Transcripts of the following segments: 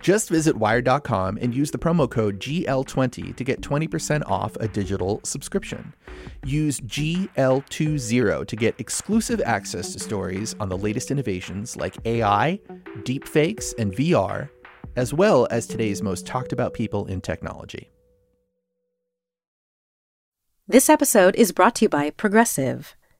Just visit wired.com and use the promo code GL20 to get 20% off a digital subscription. Use GL20 to get exclusive access to stories on the latest innovations like AI, deepfakes, and VR, as well as today's most talked about people in technology. This episode is brought to you by Progressive.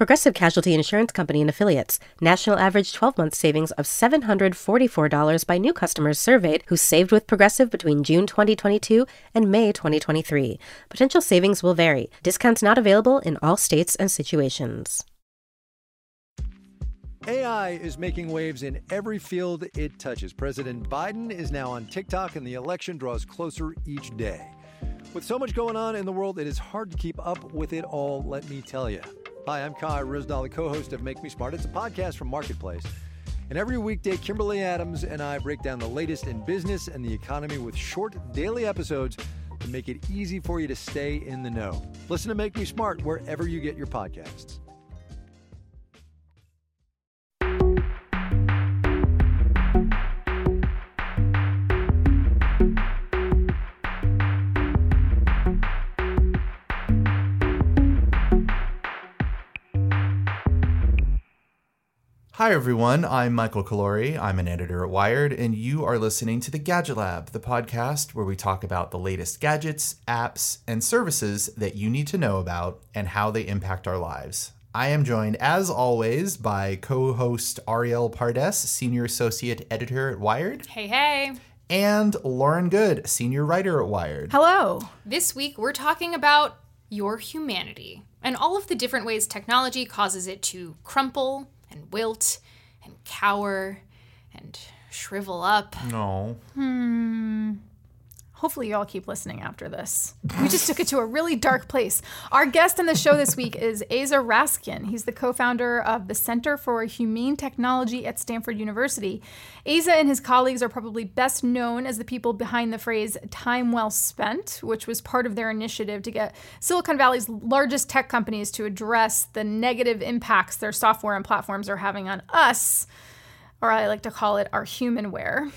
Progressive Casualty Insurance Company and Affiliates. National average 12 month savings of $744 by new customers surveyed who saved with Progressive between June 2022 and May 2023. Potential savings will vary. Discounts not available in all states and situations. AI is making waves in every field it touches. President Biden is now on TikTok, and the election draws closer each day. With so much going on in the world, it is hard to keep up with it all, let me tell you. Hi, I'm Kai Ryssdal, the co host of Make Me Smart. It's a podcast from Marketplace. And every weekday, Kimberly Adams and I break down the latest in business and the economy with short daily episodes to make it easy for you to stay in the know. Listen to Make Me Smart wherever you get your podcasts. Hi, everyone. I'm Michael Calore. I'm an editor at Wired, and you are listening to the Gadget Lab, the podcast where we talk about the latest gadgets, apps, and services that you need to know about and how they impact our lives. I am joined, as always, by co host Arielle Pardes, Senior Associate Editor at Wired. Hey, hey. And Lauren Goode, Senior Writer at Wired. Hello. This week we're talking about your humanity and all of the different ways technology causes it to crumple and wilt and cower and shrivel up. No. Hmm. Hopefully, you all keep listening after this. We just took it to a really dark place. Our guest on the show this week is Aza Raskin. He's the co founder of the Center for Humane Technology at Stanford University. Asa and his colleagues are probably best known as the people behind the phrase time well spent, which was part of their initiative to get Silicon Valley's largest tech companies to address the negative impacts their software and platforms are having on us, or I like to call it our humanware.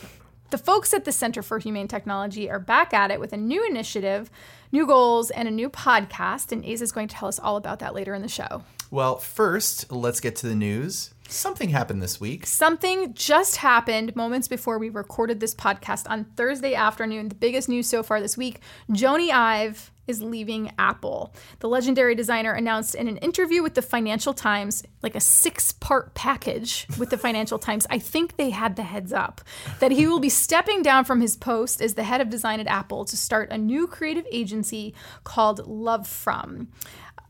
The folks at the Center for Humane Technology are back at it with a new initiative, new goals, and a new podcast. And Aza is going to tell us all about that later in the show. Well, first, let's get to the news. Something happened this week. Something just happened moments before we recorded this podcast on Thursday afternoon. The biggest news so far this week Jony Ive is leaving Apple. The legendary designer announced in an interview with the Financial Times, like a six part package with the Financial Times. I think they had the heads up that he will be stepping down from his post as the head of design at Apple to start a new creative agency called LoveFrom.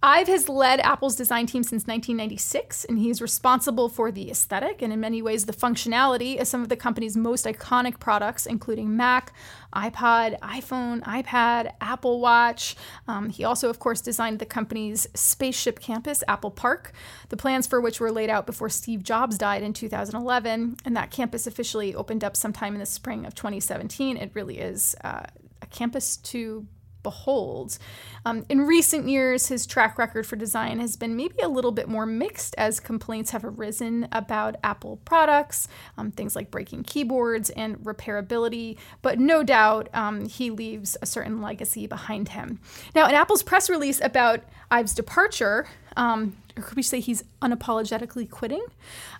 Ive has led Apple's design team since 1996, and he's responsible for the aesthetic and, in many ways, the functionality of some of the company's most iconic products, including Mac, iPod, iPhone, iPad, Apple Watch. Um, he also, of course, designed the company's spaceship campus, Apple Park, the plans for which were laid out before Steve Jobs died in 2011, and that campus officially opened up sometime in the spring of 2017. It really is uh, a campus to behold. Um, in recent years, his track record for design has been maybe a little bit more mixed as complaints have arisen about Apple products, um, things like breaking keyboards and repairability, but no doubt um, he leaves a certain legacy behind him. Now, in Apple's press release about Ive's departure, Um, or could we say he's unapologetically quitting?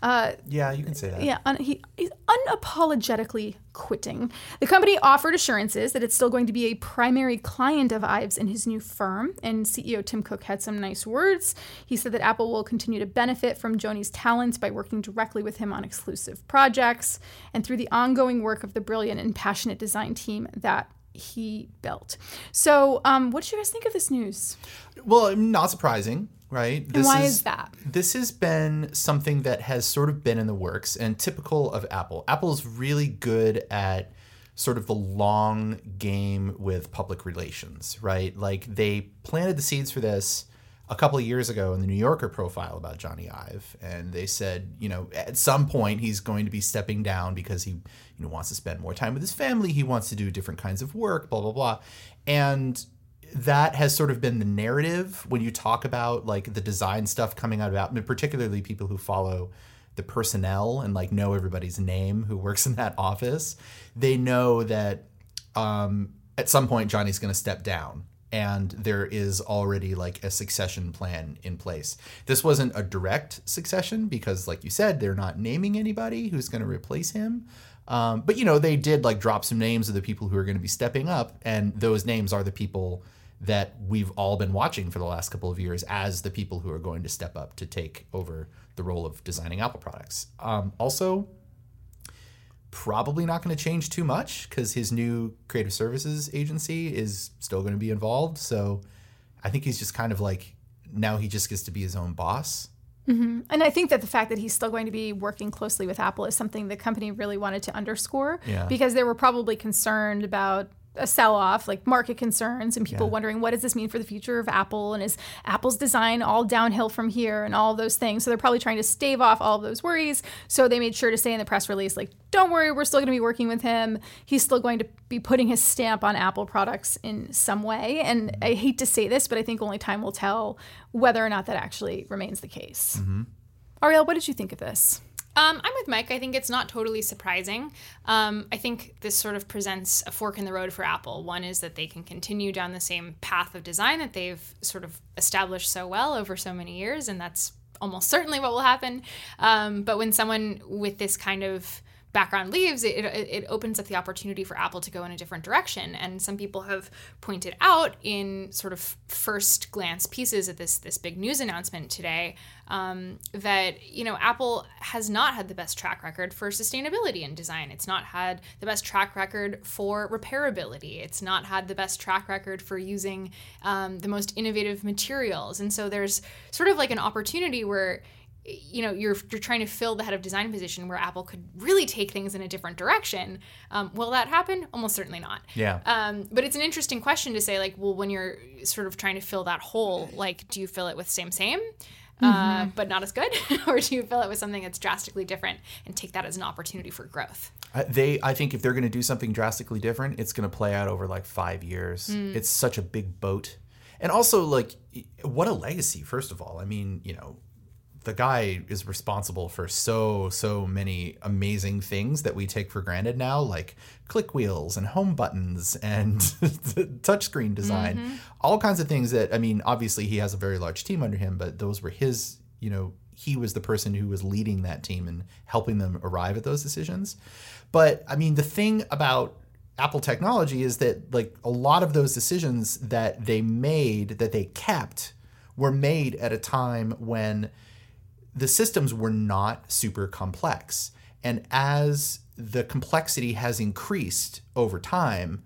Uh, Yeah, you can say that. yeah, un- he, he's unapologetically quitting. The company offered assurances that it's still going to be a primary client of Ive's in his new firm, and CEO Tim Cook had some nice words. He said that Apple will continue to benefit from Jony's talents by working directly with him on exclusive projects and through the ongoing work of the brilliant and passionate design team that he built. So, um, what did you guys think of this news? Well, not surprising, right? This why is that? This has been something that has sort of been in the works and typical of Apple. Apple's really good at sort of the long game with public relations, right? Like they planted the seeds for this a couple of years ago in the New Yorker profile about Jony Ive, and they said, you know, at some point he's going to be stepping down because he, know, wants to spend more time with his family, he wants to do different kinds of work, blah blah blah, and that has sort of been the narrative when you talk about like the design stuff coming out Apple, particularly people who follow the personnel and like know everybody's name who works in that office. They know that um, at some point Jony's going to step down and there is already like a succession plan in place. This wasn't a direct succession because, like you said, they're not naming anybody who's going to replace him. Um, but you know, they did like drop some names of the people who are going to be stepping up, and those names are the people that we've all been watching for the last couple of years as the people who are going to step up to take over the role of designing Apple products. Um, also, probably not going to change too much because his new creative services agency is still going to be involved. So I think he's just kind of like now he just gets to be his own boss. Mm-hmm. And I think that the fact that he's still going to be working closely with Apple is something the company really wanted to underscore Yeah. because they were probably concerned about a sell off, like market concerns, and people wondering what does this mean for the future of Apple and is Apple's design all downhill from here and all those things. So they're probably trying to stave off all of those worries. So they made sure to say in the press release, like, don't worry, we're still going to be working with him. He's still going to be putting his stamp on Apple products in some way. And I hate to say this, but I think only time will tell whether or not that actually remains the case. Mm-hmm. Arielle, what did you think of this? Um, I'm with Mike. I think it's not totally surprising. Um, I think this sort of presents a fork in the road for Apple. One is that they can continue down the same path of design that they've sort of established so well over so many years, and that's almost certainly what will happen. Um, but when someone with this kind of background leaves, it, it, opens up the opportunity for Apple to go in a different direction. And some people have pointed out in sort of first glance pieces at this this big news announcement today um, that you know Apple has not had the best track record for sustainability in design. It's not had the best track record for repairability. It's not had the best track record for using um, the most innovative materials. And so there's sort of like an opportunity where you know you're you're trying to fill the head of design position where Apple could really take things in a different direction. Um, will that happen? Almost certainly not. Yeah. Um, but it's an interesting question to say, like, well, when you're sort of trying to fill that hole, like, do you fill it with same same, uh, but not as good, or do you fill it with something that's drastically different and take that as an opportunity for growth? I- They, I think, if they're going to do something drastically different, it's going to play out over like five years. It's such a big boat, and also like, what a legacy! First of all, I mean, you know, the guy is responsible for so so many amazing things that we take for granted now, like click wheels and home buttons and touchscreen design, mm-hmm. all kinds of things that I mean, obviously he has a very large team under him, but those were his, you know, he was the person who was leading that team and helping them arrive at those decisions. But I mean, the thing about Apple technology is that like a lot of those decisions that they made that they kept were made at a time when the systems were not super complex. And as the complexity has increased over time,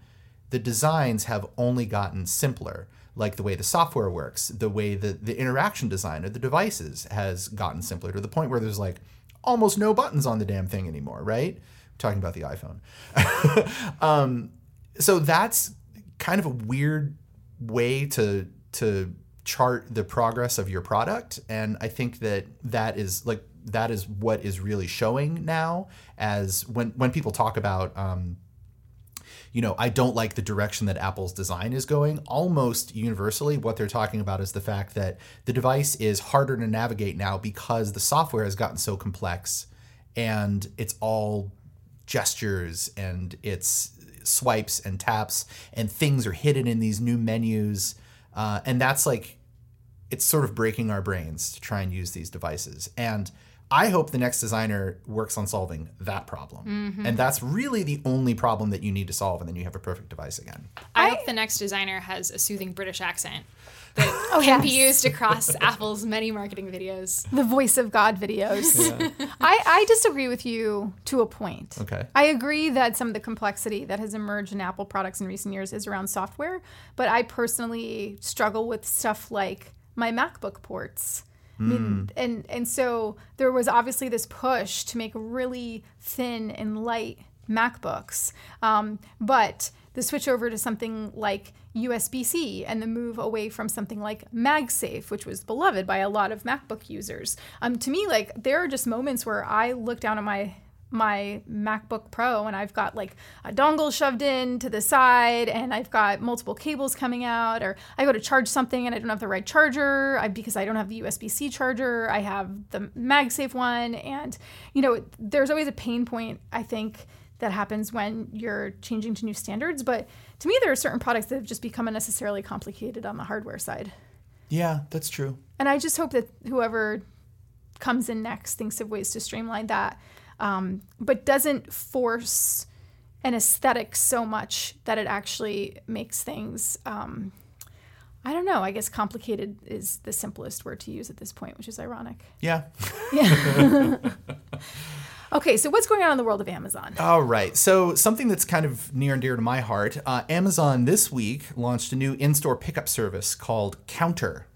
the designs have only gotten simpler. Like the way the software works, the way the, the interaction design of the devices has gotten simpler to the point where there's like almost no buttons on the damn thing anymore, right? talking about the iPhone. um, so that's kind of a weird way to to chart the progress of your product and i think that that is like that is what is really showing now as when when people talk about um, you know, I don't like the direction that Apple's design is going. Almost universally, what they're talking about is the fact that the device is harder to navigate now because the software has gotten so complex and it's all gestures and it's swipes and taps and things are hidden in these new menus. Uh, and that's like it's sort of breaking our brains to try and use these devices. And I hope the next designer works on solving that problem. Mm-hmm. And that's really the only problem that you need to solve, and then you have a perfect device again. I, I- hope the next designer has a soothing British accent that oh, can be used across Apple's many marketing videos. the voice of God videos. I, I disagree with you to a point. Okay. I agree that some of the complexity that has emerged in Apple products in recent years is around software, but I personally struggle with stuff like my MacBook ports. I mean, and and so there was obviously this push to make really thin and light MacBooks, um, but the switch over to something like USB-C and the move away from something like MagSafe, which was beloved by a lot of MacBook users. Um, to me, like there are just moments where I look down at my my MacBook Pro and I've got like a dongle shoved in to the side and I've got multiple cables coming out or I go to charge something and I don't have the right charger I, because I don't have the USB-C charger. I have the MagSafe one and you know there's always a pain point I think that happens when you're changing to new standards but to me there are certain products that have just become unnecessarily complicated on the hardware side. Yeah, that's true. And I just hope that whoever comes in next thinks of ways to streamline that, um, but doesn't force an aesthetic so much that it actually makes things. Um, I don't know. I guess complicated is the simplest word to use at this point, which is ironic. Yeah. Yeah. Okay, so what's going on in the world of Amazon? All right. So, something that's kind of near and dear to my heart uh, Amazon this week launched a new in store pickup service called Counter.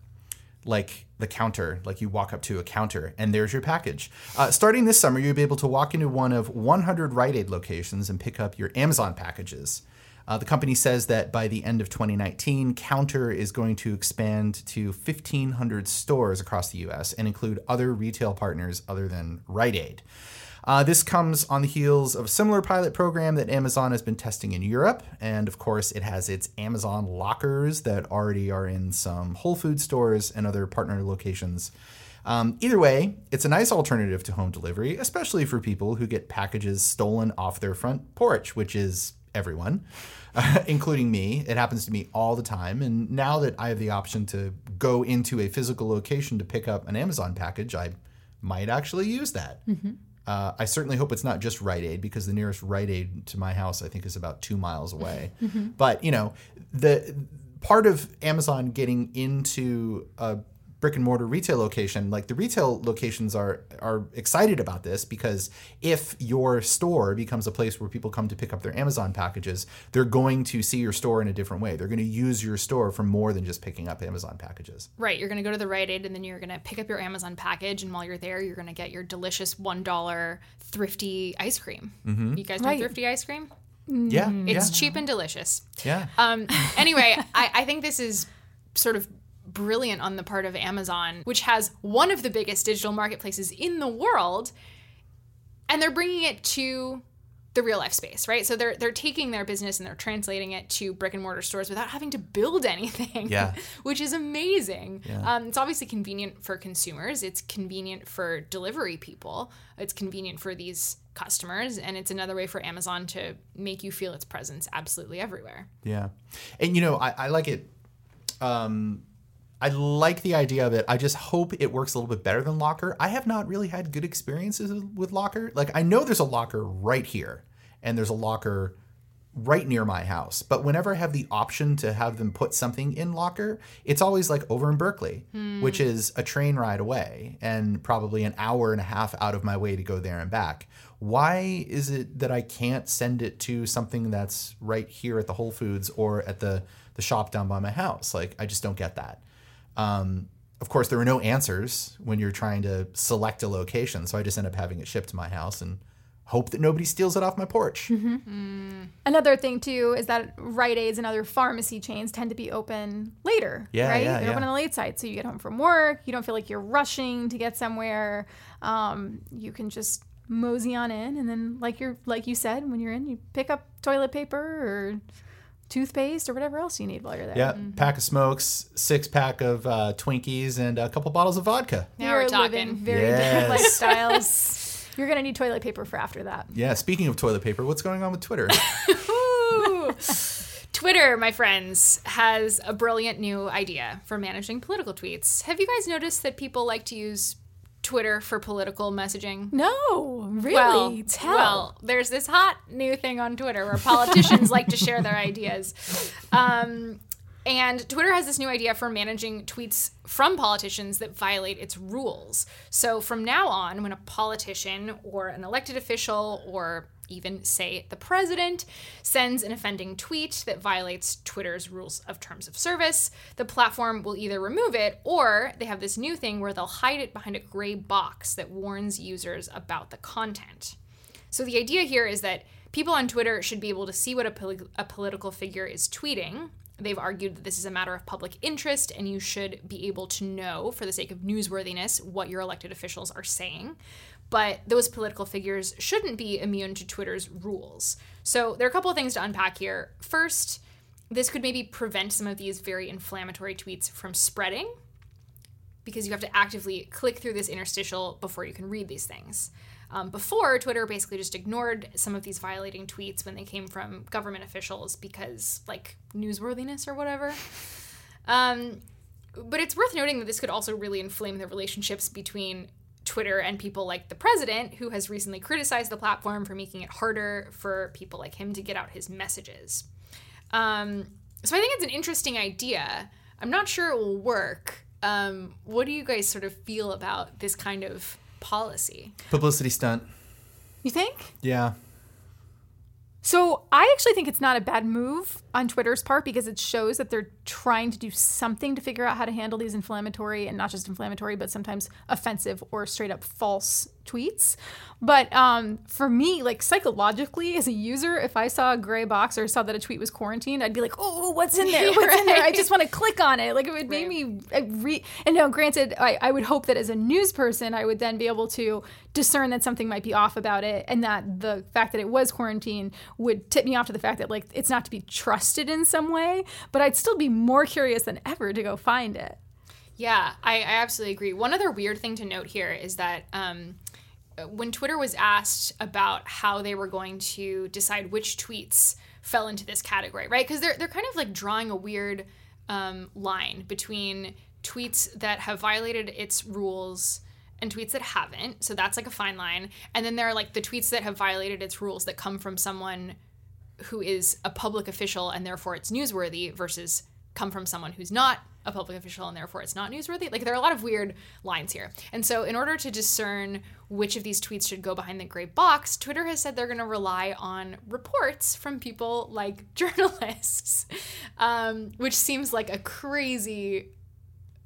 Like the counter, like you walk up to a counter and there's your package. Uh, starting this summer, you'll be able to walk into one of 100 Rite Aid locations and pick up your Amazon packages. Uh, the company says that by the end of 2019, Counter is going to expand to 1,500 stores across the US and include other retail partners other than Rite Aid. Uh, this comes on the heels of a similar pilot program that Amazon has been testing in Europe. And of course, it has its Amazon lockers that already are in some Whole Food stores and other partner locations. Um, either way, it's a nice alternative to home delivery, especially for people who get packages stolen off their front porch, which is everyone, uh, including me. It happens to me all the time. And now that I have the option to go into a physical location to pick up an Amazon package, I might actually use that. Uh, I certainly hope it's not just Rite Aid because the nearest Rite Aid to my house, I think, is about two miles away. But you know, the part of Amazon getting into a brick and mortar retail location, like the retail locations are are excited about this because if your store becomes a place where people come to pick up their Amazon packages, they're going to see your store in a different way. They're going to use your store for more than just picking up Amazon packages. Right, you're going to go to the Rite Aid and then you're going to pick up your Amazon package, and while you're there, you're going to get your delicious one dollar thrifty ice cream. You guys know Right. thrifty ice cream? Yeah, It's yeah, cheap and delicious. yeah. Um, anyway, I, I think this is sort of brilliant on the part of Amazon, which has one of the biggest digital marketplaces in the world, and they're bringing it to the real life space, right? So they're they're taking their business and they're translating it to brick and mortar stores without having to build anything. Yeah. which is amazing. Um, it's obviously convenient for consumers. It's convenient for delivery people. It's convenient for these customers, and it's another way for Amazon to make you feel its presence absolutely everywhere. Yeah, and you know, I, I like it. Um, I like the idea of it. I just hope it works a little bit better than Locker. I have not really had good experiences with Locker. Like I know there's a Locker right here, and there's a Locker right near my house. But whenever I have the option to have them put something in Locker, it's always like over in Berkeley, hmm. which is a train ride away and probably an hour and a half out of my way to go there and back. Why is it that I can't send it to something that's right here at the Whole Foods or at the the shop down by my house? Like I just don't get that. Um, of course, there are no answers when you're trying to select a location, so I just end up having it shipped to my house and hope that nobody steals it off my porch. Another thing too is that Rite Aids and other pharmacy chains tend to be open later. Yeah, right? yeah, They're open on the late side, so you get home from work. You don't feel like you're rushing to get somewhere. Um, you can just mosey on in, and then like you're like you said, when you're in, you pick up toilet paper or toothpaste or whatever else you need while you're there. Yeah, pack of smokes, six pack of uh, Twinkies, and a couple bottles of vodka. Now we're You're talking. very Yes. different lifestyles. You're gonna need toilet paper for after that. Yeah, speaking of toilet paper, what's going on with Twitter? Twitter, my friends, has a brilliant new idea for managing political tweets. Have you guys noticed that people like to use Twitter for political messaging? No, really. Well, Tell. well, there's this hot new thing on Twitter where politicians like to share their ideas. Um, and Twitter has this new idea for managing tweets from politicians that violate its rules. So from now on, when a politician or an elected official or even say the president sends an offending tweet that violates Twitter's rules of terms of service, the platform will either remove it or they have this new thing where they'll hide it behind a gray box that warns users about the content. So the idea here is that people on Twitter should be able to see what a, a political figure is tweeting. They've argued that this is a matter of public interest and you should be able to know, for the sake of newsworthiness, what your elected officials are saying. But those political figures shouldn't be immune to Twitter's rules. So there are a couple of things to unpack here. First, this could maybe prevent some of these very inflammatory tweets from spreading because you have to actively click through this interstitial before you can read these things. Um, before, Twitter basically just ignored some of these violating tweets when they came from government officials because, like, newsworthiness or whatever. Um, but it's worth noting that this could also really inflame the relationships between Twitter and people like the president, who has recently criticized the platform for making it harder for people like him to get out his messages. Um, so I think it's an interesting idea. I'm not sure it will work. Um, what do you guys sort of feel about this kind of policy? Publicity stunt. you think? Yeah. So I actually think it's not a bad move on Twitter's part because it shows that they're trying to do something to figure out how to handle these inflammatory and not just inflammatory, but sometimes offensive or straight up false tweets. But um, for me, like psychologically, as a user, if I saw a gray box or saw that a tweet was quarantined, I'd be like, "Oh, what's in there? What's in there?" I just want to click on it. Like it would make me I re- and now, granted, I, I would hope that as a news person, I would then be able to discern that something might be off about it, and that the fact that it was quarantined would tip me off to the fact that like it's not to be trusted in some way. But I'd still be more curious than ever to go find it. Yeah, I, I absolutely agree. One other weird thing to note here is that um, when Twitter was asked about how they were going to decide which tweets fell into this category, right? Because they're they're kind of like drawing a weird um, line between tweets that have violated its rules and tweets that haven't. So that's like a fine line. And then there are like the tweets that have violated its rules that come from someone who is a public official and therefore it's newsworthy versus come from someone who's not a public official and therefore it's not newsworthy. Like there are a lot of weird lines here. And so in order to discern which of these tweets should go behind the gray box, Twitter has said they're going to rely on reports from people like journalists, um, which seems like a crazy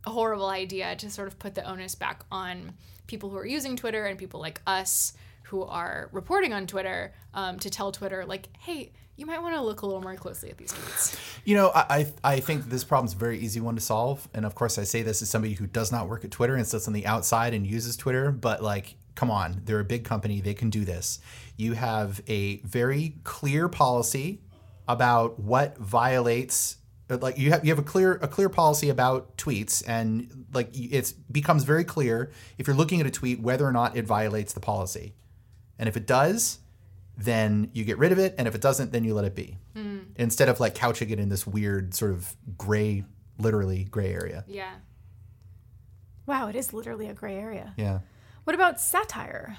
horrible idea to sort of put the onus back on people who are using Twitter and people like us who are reporting on Twitter um, to tell Twitter, like, hey, you might want to look a little more closely at these tweets. You know, I I think this problem's a very easy one to solve, and of course, I say this as somebody who does not work at Twitter and sits on the outside and uses Twitter. But like, come on, they're a big company; they can do this. You have a very clear policy about what violates. Uh, like you have you have a clear a clear policy about tweets, and like it becomes very clear if you're looking at a tweet whether or not it violates the policy, and if it does, then you get rid of it, and if it doesn't, then you let it be. Hmm. Instead of like couching it in this weird sort of gray, literally gray area. Yeah. Wow, it is literally a gray area. Yeah. What about satire?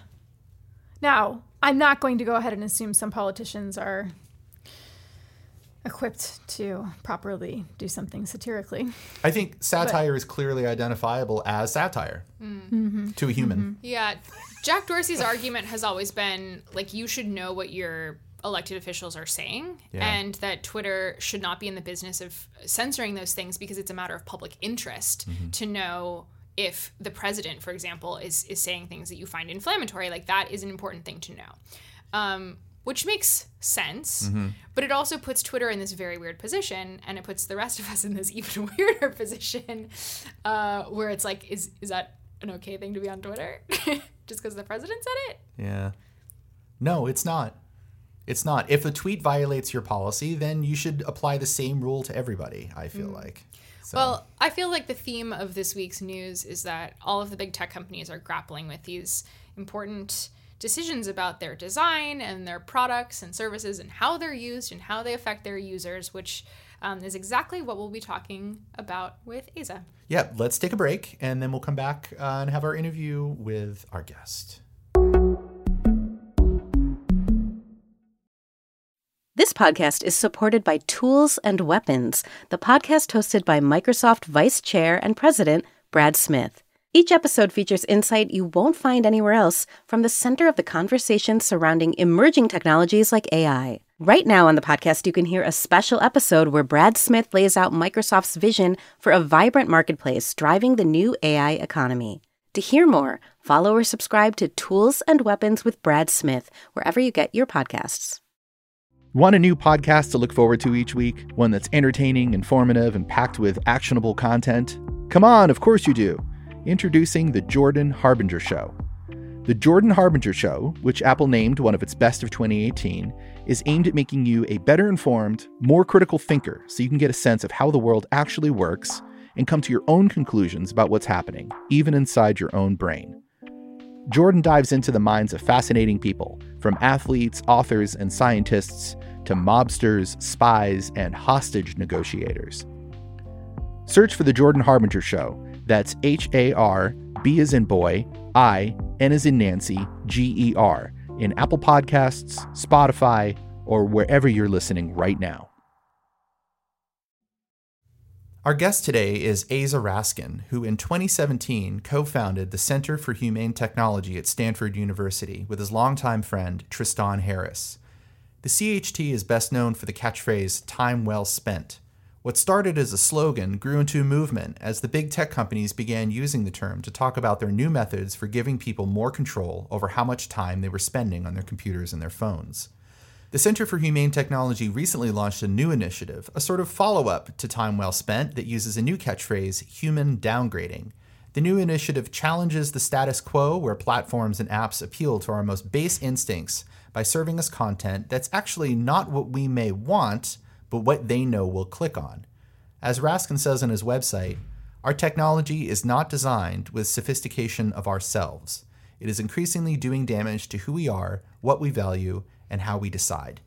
Now, I'm not going to go ahead and assume some politicians are equipped to properly do something satirically. I think satire is clearly identifiable as satire mm. mm-hmm. to a human. Mm-hmm. Yeah. Jack Dorsey's argument has always been like, you should know what your elected officials are saying, Yeah. and that Twitter should not be in the business of censoring those things because it's a matter of public interest mm-hmm. to know if the president, for example, is, is saying things that you find inflammatory. Like, that is an important thing to know. Um, which makes sense, but it also puts Twitter in this very weird position, and it puts the rest of us in this even weirder position, uh, where it's like, is is that an okay thing to be on Twitter just because the president said it? Yeah. No, it's not. It's not. If a tweet violates your policy, then you should apply the same rule to everybody, I feel like. So, Well, I feel like the theme of this week's news is that all of the big tech companies are grappling with these important decisions about their design and their products and services and how they're used and how they affect their users, which um, is exactly what we'll be talking about with Aza. Yeah, let's take a break and then we'll come back uh, and have our interview with our guest. This podcast is supported by Tools and Weapons, the podcast hosted by Microsoft Vice Chair and President Brad Smith. Each episode features insight you won't find anywhere else from the center of the conversation surrounding emerging technologies like AI. Right now on the podcast, you can hear a special episode where Brad Smith lays out Microsoft's vision for a vibrant marketplace driving the new AI economy. To hear more, follow or subscribe to Tools and Weapons with Brad Smith wherever you get your podcasts. Want a new podcast to look forward to each week? One that's entertaining, informative, and packed with actionable content? Come on, of course you do. Introducing The Jordan Harbinger Show. The Jordan Harbinger Show, which Apple named one of its best of 2018, is aimed at making you a better informed, more critical thinker so you can get a sense of how the world actually works and come to your own conclusions about what's happening, even inside your own brain. Jordan dives into the minds of fascinating people, from athletes, authors, and scientists to mobsters, spies, and hostage negotiators. Search for The Jordan Harbinger Show. That's H A R, B as in boy, I, N as in Nancy, G E R, in Apple Podcasts, Spotify, or wherever you're listening right now. Our guest today is Aza Raskin, who in 2017 co founded the Center for Humane Technology at Stanford University with his longtime friend Tristan Harris. The CHT is best known for the catchphrase, time well spent. What started as a slogan grew into a movement as the big tech companies began using the term to talk about their new methods for giving people more control over how much time they were spending on their computers and their phones. The Center for Humane Technology recently launched a new initiative, a sort of follow up to Time Well Spent that uses a new catchphrase, human downgrading. The new initiative challenges the status quo where platforms and apps appeal to our most base instincts by serving us content that's actually not what we may want, but what they know we'll click on. As Raskin says on his website, our technology is not designed with sophistication of ourselves. It is increasingly doing damage to who we are, what we value, and how we decide.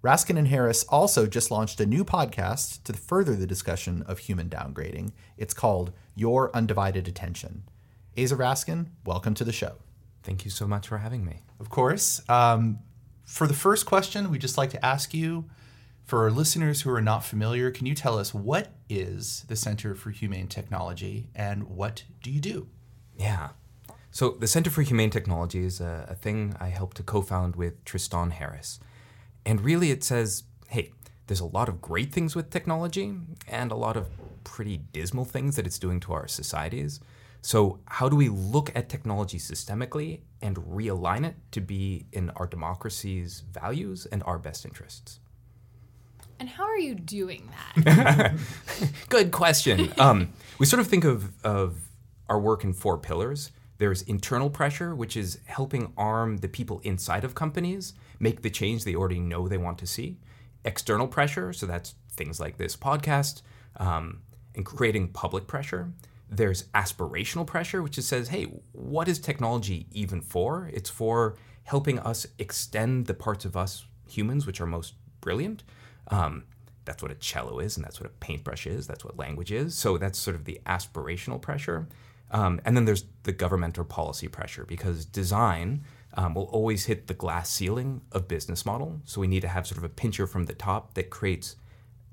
Raskin and Harris also just launched a new podcast to further the discussion of human downgrading. It's called Your Undivided Attention. Aza Raskin, welcome to the show. Thank you so much for having me. Of course. Um, for the first question, we'd just like to ask you for our listeners who are not familiar, can you tell us what is the Center for Humane Technology and what do you do? Yeah. So, the Center for Humane Technology is a, a thing I helped to co found with Tristan Harris. And really, it says hey, there's a lot of great things with technology and a lot of pretty dismal things that it's doing to our societies. So, how do we look at technology systemically and realign it to be in our democracy's values and our best interests? And how are you doing that? Good question. um, we sort of think of, of our work in four pillars. There's internal pressure, which is helping arm the people inside of companies make the change they already know they want to see. External pressure, so that's things like this podcast, um, and creating public pressure. There's aspirational pressure, which says, hey, what is technology even for? It's for helping us extend the parts of us humans which are most brilliant. Um, that's what a cello is, and that's what a paintbrush is. That's what language is. So that's sort of the aspirational pressure. Um, and then there's the government or policy pressure because design um, will always hit the glass ceiling of business model. So we need to have sort of a pincher from the top that creates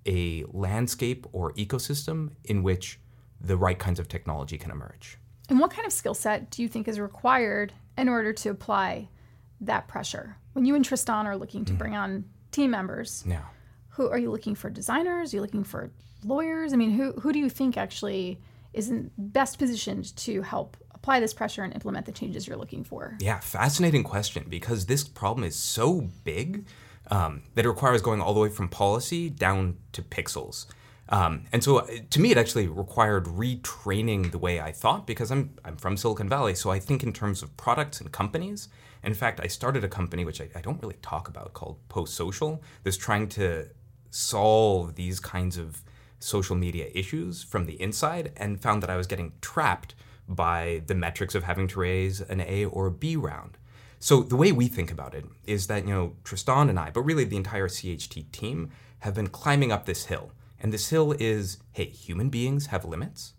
a landscape or ecosystem in which the right kinds of technology can emerge. And what kind of skill set do you think is required in order to apply that pressure? When you and Tristan are looking to bring on team members, Yeah. Who are you looking for designers? Are you looking for lawyers? I mean, who who do you think actually is in best positioned to help apply this pressure and implement the changes you're looking for? Yeah, fascinating question because this problem is so big um, that it requires going all the way from policy down to pixels. Um, and so, to me, it actually required retraining the way I thought because I'm I'm from Silicon Valley, so I think in terms of products and companies. In fact, I started a company which I, I don't really talk about called Post Social that's trying to solve these kinds of social media issues from the inside and found that I was getting trapped by the metrics of having to raise an A or a B round. So the way we think about it is that, you know, Tristan and I, but really the entire CHT team, have been climbing up this hill. And this hill is hey, human beings have limits,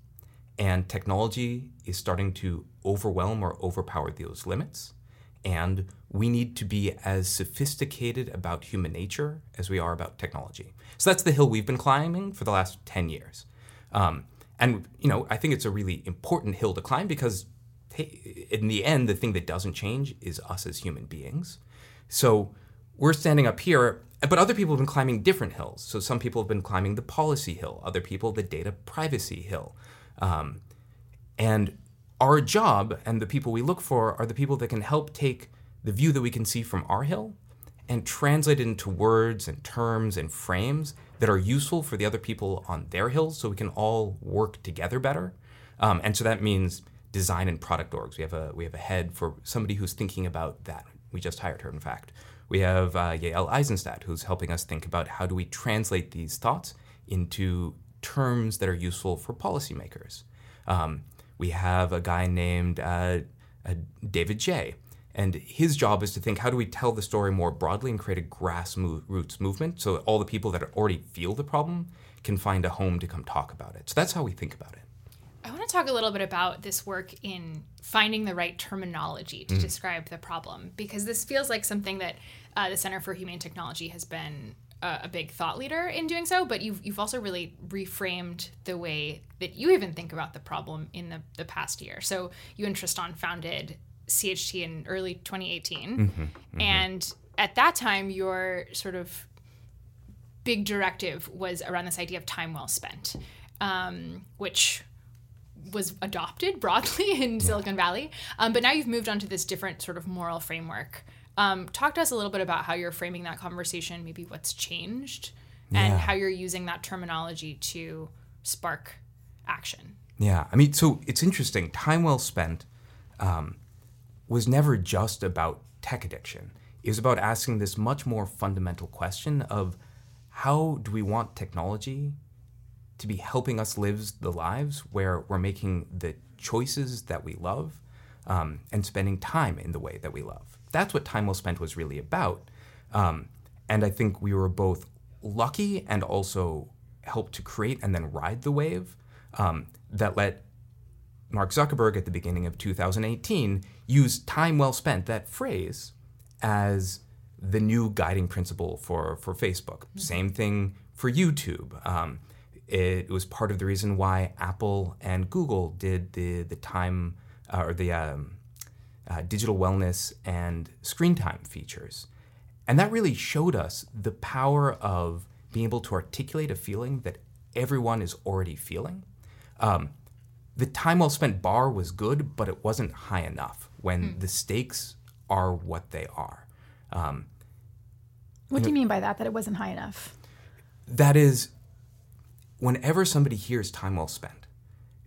and technology is starting to overwhelm or overpower those limits. And we need to be as sophisticated about human nature as we are about technology. So that's the hill we've been climbing for the last 10 years. Um, and, you know, I think it's a really important hill to climb because hey, in the end, the thing that doesn't change is us as human beings. So we're standing up here, but other people have been climbing different hills. So some people have been climbing the policy hill, other people the data privacy hill. Um, and our job and the people we look for are the people that can help take the view that we can see from our hill and translate it into words and terms and frames that are useful for the other people on their hills so we can all work together better. Um, and so that means design and product orgs. We have a we have a head for somebody who's thinking about that. We just hired her, in fact. We have uh, Yael Eisenstadt, who's helping us think about how do we translate these thoughts into terms that are useful for policymakers. Um, we have a guy named uh, uh, David Jay And his job is to think how do we tell the story more broadly and create a grassroots movement so that all the people that already feel the problem can find a home to come talk about it. So that's how we think about it. I want to talk a little bit about this work in finding the right terminology to mm. describe the problem because this feels like something that uh, the Center for Humane Technology has been a, a, big thought leader in doing so, but you've, you've also really reframed the way that you even think about the problem in the, the past year. So you and Tristan founded CHT in early 2018. Mm-hmm, mm-hmm. And at that time, your sort of big directive was around this idea of time well spent, um, which was adopted broadly in Silicon Valley. Um, but now you've moved on to this different sort of moral framework. Um, talk to us a little bit about how you're framing that conversation, maybe what's changed, and yeah. how you're using that terminology to spark action. Yeah, I mean, so it's interesting. Time well spent um, was never just about tech addiction. It was about asking this much more fundamental question of how do we want technology to be helping us live the lives where we're making the choices that we love um, and spending time in the way that we love. That's what Time Well Spent was really about. Um, and I think we were both lucky and also helped to create and then ride the wave um, that let Mark Zuckerberg at the beginning of 2018 used time well spent, that phrase, as the new guiding principle for, for Facebook. Mm-hmm. Same thing for YouTube. Um, it was part of the reason why Apple and Google did the the time uh, or the um, uh, digital wellness and screen time features, and that really showed us the power of being able to articulate a feeling that everyone is already feeling. Um, the time well spent bar was good, but it wasn't high enough when mm. the stakes are what they are. Um, what do you mean by that? That it wasn't high enough? That is whenever somebody hears time well spent,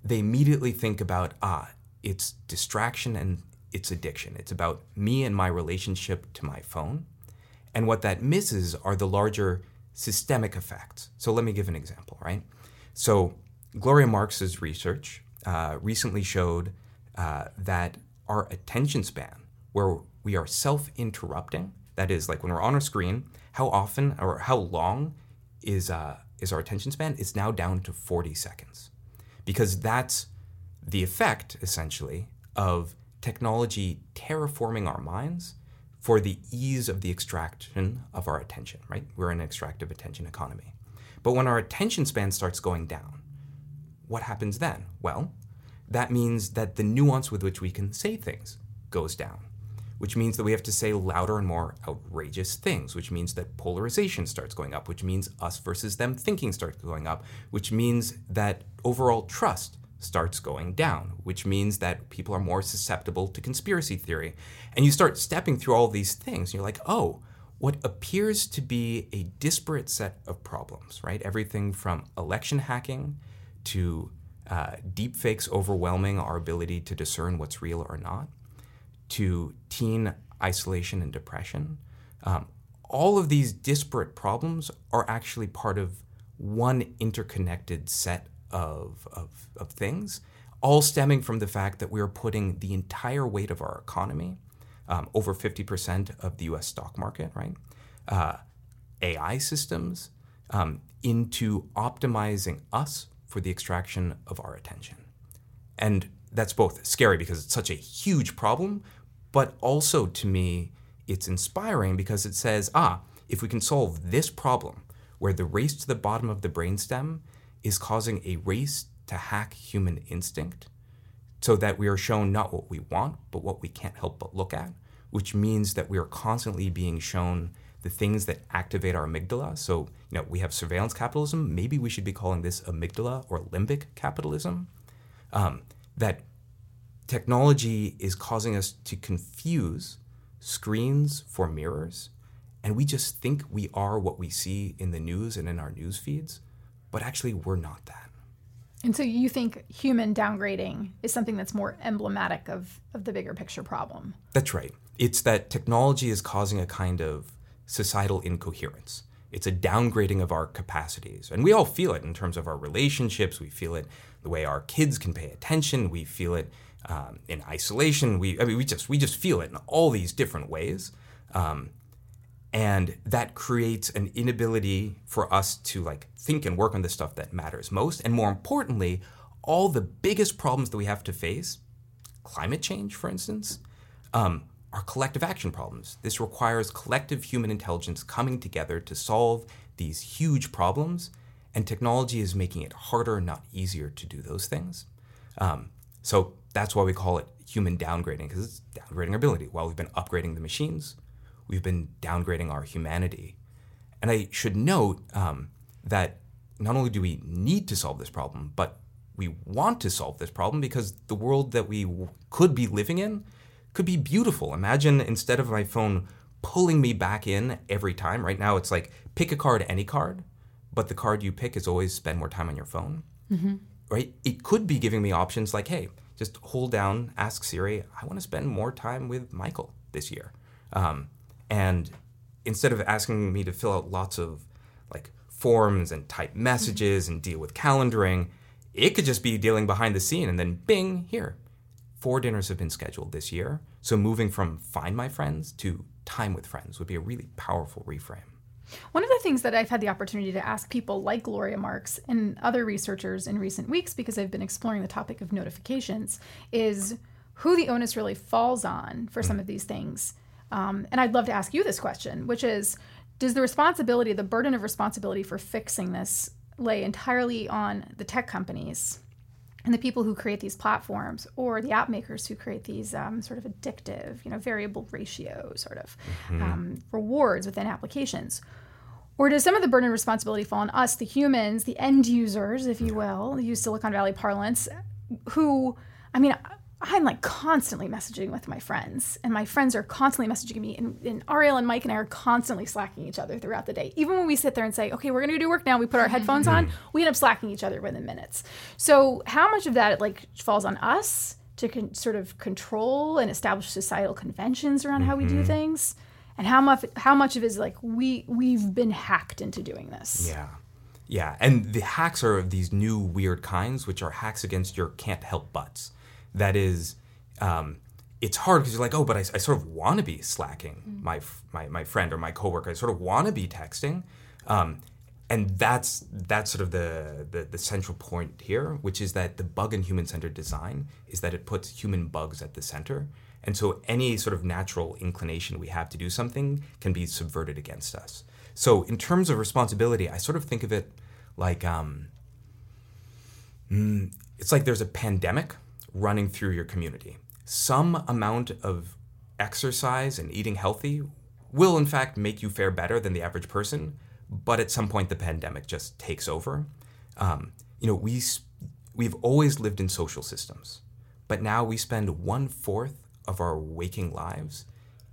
they immediately think about, ah, it's distraction and it's addiction. It's about me and my relationship to my phone. And what that misses are the larger systemic effects. So let me give an example, right? So Gloria Mark's research uh, recently showed uh, that our attention span, where we are self interrupting, that is, like when we're on a screen, how often or how long is uh, is our attention span is now down to 40 seconds. Because that's the effect essentially of technology terraforming our minds for the ease of the extraction of our attention right? We're in an extractive attention economy. But when our attention span starts going down what happens then well that means that the nuance with which we can say things goes down which means that we have to say louder and more outrageous things, which means that polarization starts going up, which means us versus them thinking starts going up, which means that overall trust starts going down, which means that people are more susceptible to conspiracy theory. And you start stepping through all these things, and you're like, oh, what appears to be a disparate set of problems, right? Everything from election hacking to uh, deepfakes overwhelming our ability to discern what's real or not to teen isolation and depression. Um, all of these disparate problems are actually part of one interconnected set of, of, of things, all stemming from the fact that we are putting the entire weight of our economy um, over 50% of the US stock market, right? Uh, AI systems um, into optimizing us for the extraction of our attention. And that's both scary because it's such a huge problem, but also to me, it's inspiring because it says, ah, if we can solve this problem, where the race to the bottom of the brainstem is causing a race to hack human instinct, so that we are shown not what we want, but what we can't help but look at, which means that we are constantly being shown the things that activate our amygdala. So, you know, we have surveillance capitalism. Maybe we should be calling this amygdala or limbic capitalism. Um, that technology is causing us to confuse screens for mirrors, and we just think we are what we see in the news and in our news feeds, but actually we're not that. And so you think human downgrading is something that's more emblematic of, of the bigger picture problem? That's right. It's that technology is causing a kind of societal incoherence. It's a downgrading of our capacities. And we all feel it in terms of our relationships. We feel it the way our kids can pay attention. We feel it um, in isolation. We, I mean, we just, we just feel it in all these different ways. Um, and that creates an inability for us to like think and work on the stuff that matters most. And more importantly, all the biggest problems that we have to face, climate change, for instance, um, are collective action problems. This requires collective human intelligence coming together to solve these huge problems, and technology is making it harder, not easier, to do those things. Um, so that's why we call it human downgrading, because it's downgrading our ability. While we've been upgrading the machines, we've been downgrading our humanity. And I should note um, that not only do we need to solve this problem, but we want to solve this problem because the world that we w- could be living in could be beautiful. Imagine instead of my phone pulling me back in every time, right now it's like pick a card, any card, but the card you pick is always spend more time on your phone. Mm-hmm. Right? It could be giving me options like, hey, just hold down, ask Siri, I want to spend more time with Michael this year. Um, and instead of asking me to fill out lots of like forms and type messages and deal with calendaring, it could just be dealing behind the scene and then bing, here, four dinners have been scheduled this year. So moving from find my friends to time with friends would be a really powerful reframe. One of the things that I've had the opportunity to ask people like Gloria Marks and other researchers in recent weeks, because I've been exploring the topic of notifications, is who the onus really falls on for some of these things. Um, and I'd love to ask you this question, which is Does the responsibility, the burden of responsibility for fixing this, lay entirely on the tech companies and the people who create these platforms or the app makers who create these um, sort of addictive, you know, variable ratio sort of um, rewards within applications? Or does some of the burden of responsibility fall on us, the humans, the end users, if you will, use Silicon Valley parlance, who, I mean, I'm like constantly messaging with my friends, and my friends are constantly messaging me. And, and Arielle and Mike and I are constantly slacking each other throughout the day. Even when we sit there and say, okay, we're going to do work now, we put our mm-hmm. headphones on, we end up slacking each other within minutes. So, how much of that like falls on us to con- sort of control and establish societal conventions around how we do mm-hmm. things? And how much how much of it is like we we've been hacked into doing this? Yeah. Yeah. And the hacks are of these new weird kinds, which are hacks against your can't help buts. That is, um, it's hard because you're like, oh, but I, I sort of want to be slacking my, f- my my friend or my coworker. I sort of want to be texting, um, and that's that's sort of the, the the central point here, which is that the bug in human-centered design is that it puts human bugs at the center, and so any sort of natural inclination we have to do something can be subverted against us. So in terms of responsibility, I sort of think of it like um, mm, it's like there's a pandemic running through your community. Some amount of exercise and eating healthy will, in fact, make you fare better than the average person, but at some point the pandemic just takes over. Um, you know, we, we've always lived in social systems, but now we spend one fourth of our waking lives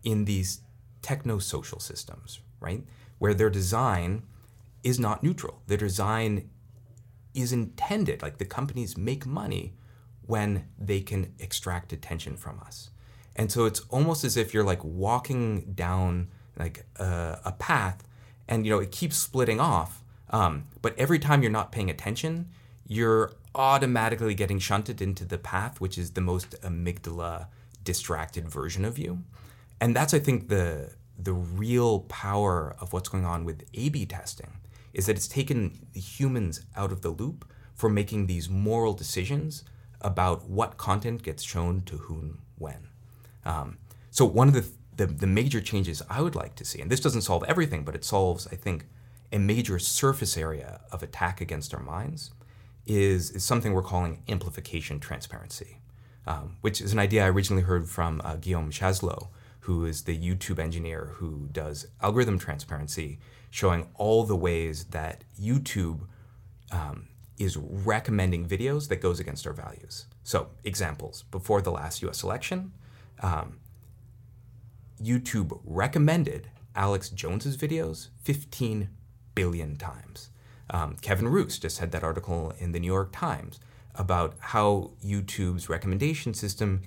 in these techno social systems, right? Where their design is not neutral. Their design is intended, like the companies make money when they can extract attention from us. And so it's almost as if you're like walking down like a, a path and you know it keeps splitting off. Um, but every time you're not paying attention, you're automatically getting shunted into the path, which is the most amygdala distracted version of you. and that's I think the the real power of what's going on with A/B testing is that it's taken the humans out of the loop for making these moral decisions about what content gets shown to whom when. Um, so one of the, the the major changes I would like to see, and this doesn't solve everything, but it solves I think a major surface area of attack against our minds, is, is something we're calling amplification transparency, um, which is an idea I originally heard from uh, Guillaume Chaslot, who is the YouTube engineer who does algorithm transparency, showing all the ways that YouTube um, is recommending videos that goes against our values. So, examples: before the last U.S. election, um, YouTube recommended Alex Jones's videos 15 billion times. Um, Kevin Roose just had that article in the New York Times about how YouTube's recommendation system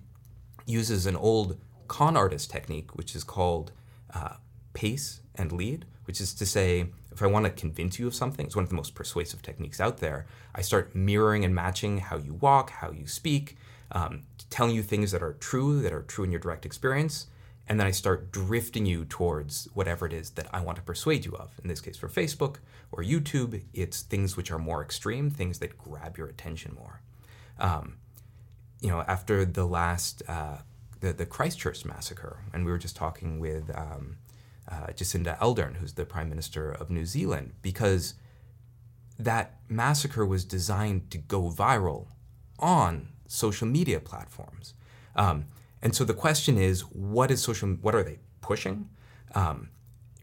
uses an old con artist technique, which is called uh, pace and lead, which is to say, if I want to convince you of something, it's one of the most persuasive techniques out there. I start mirroring and matching how you walk, how you speak, um, telling you things that are true, that are true in your direct experience, and then I start drifting you towards whatever it is that I want to persuade you of. In this case, for Facebook or YouTube, it's things which are more extreme, things that grab your attention more. Um, you know, after the last uh, the the Christchurch massacre, and we were just talking with um, uh, Jacinda Ardern, who's the Prime Minister of New Zealand, because that massacre was designed to go viral on social media platforms. Um, and so the question is, what is social? What are they pushing? Um,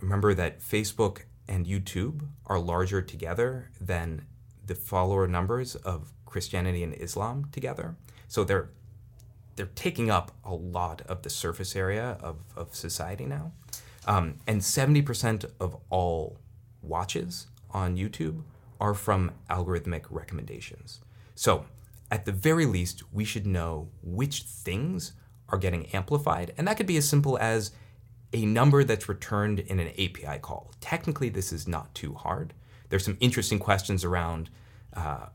remember that Facebook and YouTube are larger together than the follower numbers of Christianity and Islam together. So they're they're taking up a lot of the surface area of, of society now. Um, and 70% of all watches on YouTube are from algorithmic recommendations. So, at the very least, we should know which things are getting amplified. And that could be as simple as a number that's returned in an API call. Technically, this is not too hard. There's some interesting questions around, uh,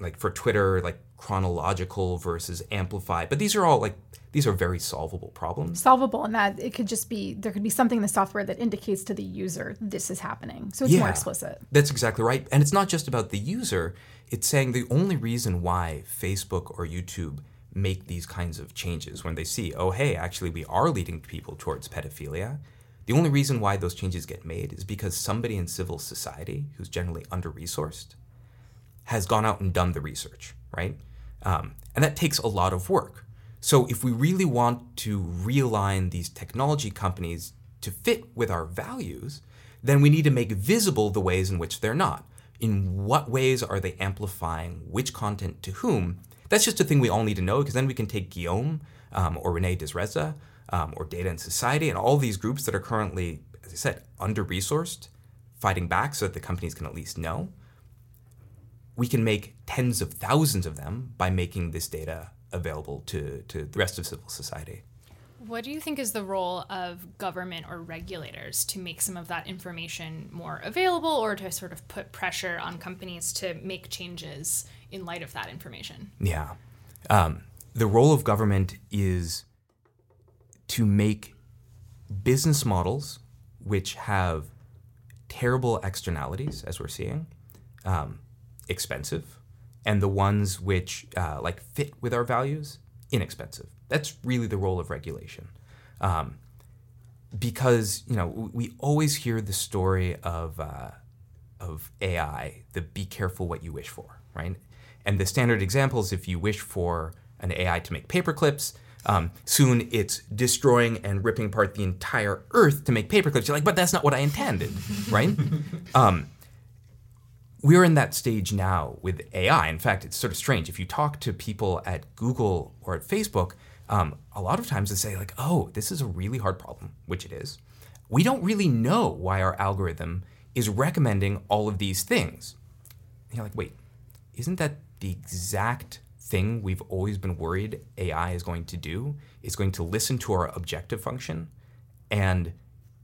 like for Twitter, like chronological versus amplified. But these are all like these are very solvable problems. Solvable in that it could just be there could be something in the software that indicates to the user this is happening. So it's Yeah. more explicit. That's exactly right. And it's not just about the user, it's saying the only reason why Facebook or YouTube make these kinds of changes when they see, oh, hey, actually, we are leading people towards pedophilia. The only reason why those changes get made is because somebody in civil society who's generally under resourced has gone out and done the research, right? Um, and that takes a lot of work. So if we really want to realign these technology companies to fit with our values, then we need to make visible the ways in which they're not. In what ways are they amplifying which content to whom? That's just a thing we all need to know because then we can take Guillaume um, or Renee DiResta um, or Data and Society and all these groups that are currently, as I said, under resourced, fighting back so that the companies can at least know we can make tens of thousands of them by making this data available to, to the rest of civil society. What do you think is the role of government or regulators to make some of that information more available or to sort of put pressure on companies to make changes in light of that information? Yeah. Um, the role of government is to make business models which have terrible externalities, as we're seeing, um, expensive, and the ones which uh, like fit with our values, inexpensive. That's really the role of regulation. Um, because you know we always hear the story of uh, of AI, the be careful what you wish for, right? And the standard example is if you wish for an AI to make paperclips, um, soon it's destroying and ripping apart the entire Earth to make paperclips. You're like, but that's not what I intended, right? Um, we're in that stage now with AI. In fact, it's sort of strange. If you talk to people at Google or at Facebook, um, a lot of times they say, like, oh, this is a really hard problem, which it is. We don't really know why our algorithm is recommending all of these things. And you're like, wait, isn't that the exact thing we've always been worried AI is going to do? Is going to listen to our objective function and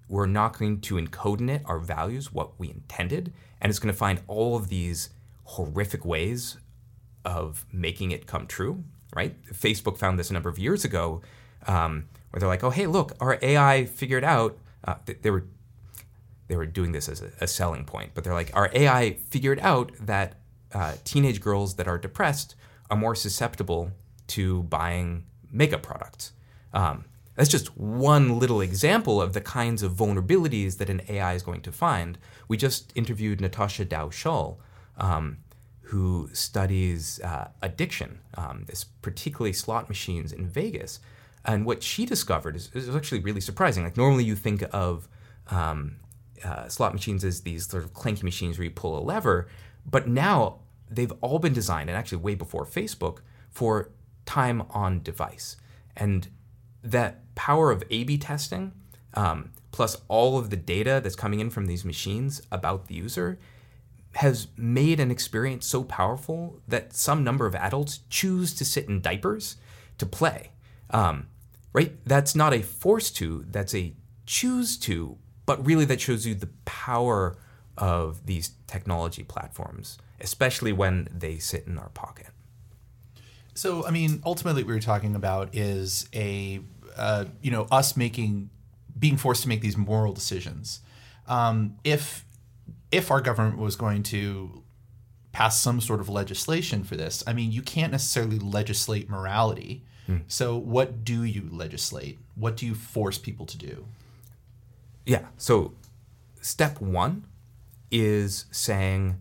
we're not going to encode in it our values, what we intended, and it's going to find all of these horrific ways of making it come true, right? Facebook found this a number of years ago, um, where they're like, oh, hey, look, our AI figured out, uh, th- they were they were doing this as a, selling point, but they're like, our AI figured out that uh, teenage girls that are depressed are more susceptible to buying makeup products. Um, that's just one little example of the kinds of vulnerabilities that an AI is going to find. We just interviewed Natasha Dow Schull, um, who studies uh, addiction, um, this particularly slot machines in Vegas. And what she discovered is, is actually really surprising. Like normally you think of um, uh, slot machines as these sort of clanky machines where you pull a lever, but now they've all been designed, and actually way before Facebook, for time on device. And that power of A B testing, um, plus all of the data that's coming in from these machines about the user, has made an experience so powerful that some number of adults choose to sit in diapers to play. Um, right? That's not a force to, that's a choose to, but really that shows you the power of these technology platforms, especially when they sit in our pocket. So, I mean, ultimately, what we're talking about is a, uh, you know, us making, being forced to make these moral decisions. Um, if, if our government was going to pass some sort of legislation for this, I mean, you can't necessarily legislate morality. Mm. So, what do you legislate? What do you force people to do? Yeah. So, step one is saying,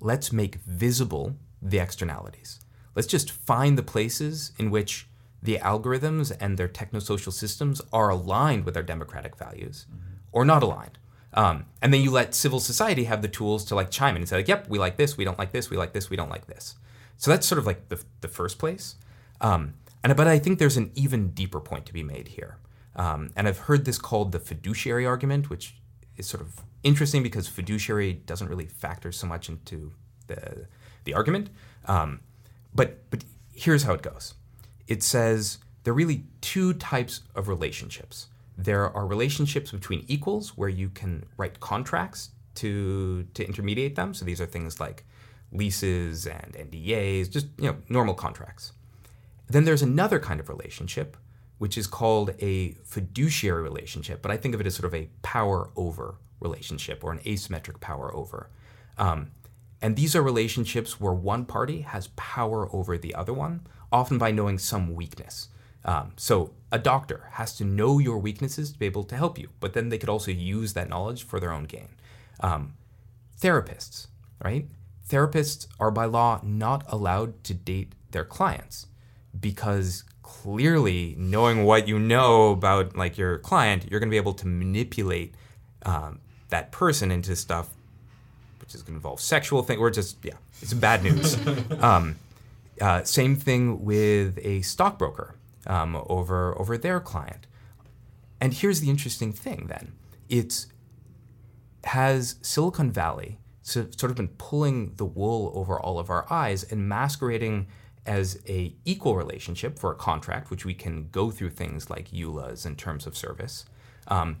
let's make visible the externalities. Let's just find the places in which the algorithms and their technosocial systems are aligned with our democratic values mm-hmm. or not aligned. Um, and then you let civil society have the tools to like chime in and say, like, yep, we like this, we don't like this, we like this, we don't like this. So that's sort of like the, the first place. Um, and but I think there's an even deeper point to be made here. Um, and I've heard this called the fiduciary argument, which is sort of interesting because fiduciary doesn't really factor so much into the the argument. Um, but but here's how it goes. It says there are really two types of relationships. There are relationships between equals where you can write contracts to to intermediate them. So these are things like leases and NDAs, just you know normal contracts. Then there's another kind of relationship which is called a fiduciary relationship, but I think of it as sort of a power over relationship or an asymmetric power over. Um, and these are relationships where one party has power over the other one, often by knowing some weakness. Um, so a doctor has to know your weaknesses to be able to help you, but then they could also use that knowledge for their own gain. Um, therapists, right? Therapists are by law not allowed to date their clients because clearly knowing what you know about like your client, you're going to be able to manipulate um, that person into stuff which is going to involve sexual things. Or just yeah, it's bad news. um, uh, same thing with a stockbroker um, over over their client. And here's the interesting thing. Then it's has Silicon Valley sort of been pulling the wool over all of our eyes and masquerading as a equal relationship for a contract, which we can go through things like EULAs and terms of service, um,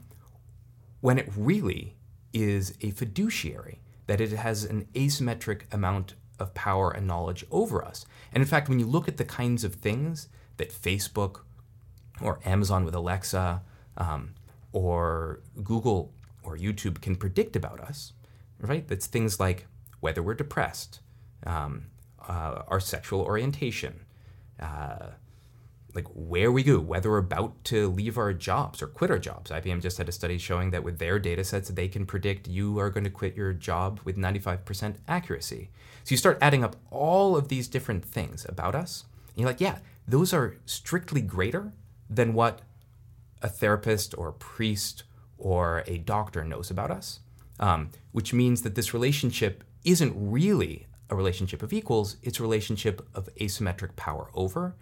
when it really is a fiduciary, that it has an asymmetric amount of power and knowledge over us. And in fact, when you look at the kinds of things that Facebook or Amazon with Alexa um, or Google or YouTube can predict about us, right? That's things like whether we're depressed, um, uh, our sexual orientation, uh, like where we go, whether we're about to leave our jobs or quit our jobs. IBM just had a study showing that with their data sets, they can predict you are going to quit your job with 95% accuracy. So you start adding up all of these different things about us, and you're like, yeah, those are strictly greater than what a therapist or a priest or a doctor knows about us, um, which means that this relationship isn't really a relationship of equals, it's a relationship of asymmetric power over.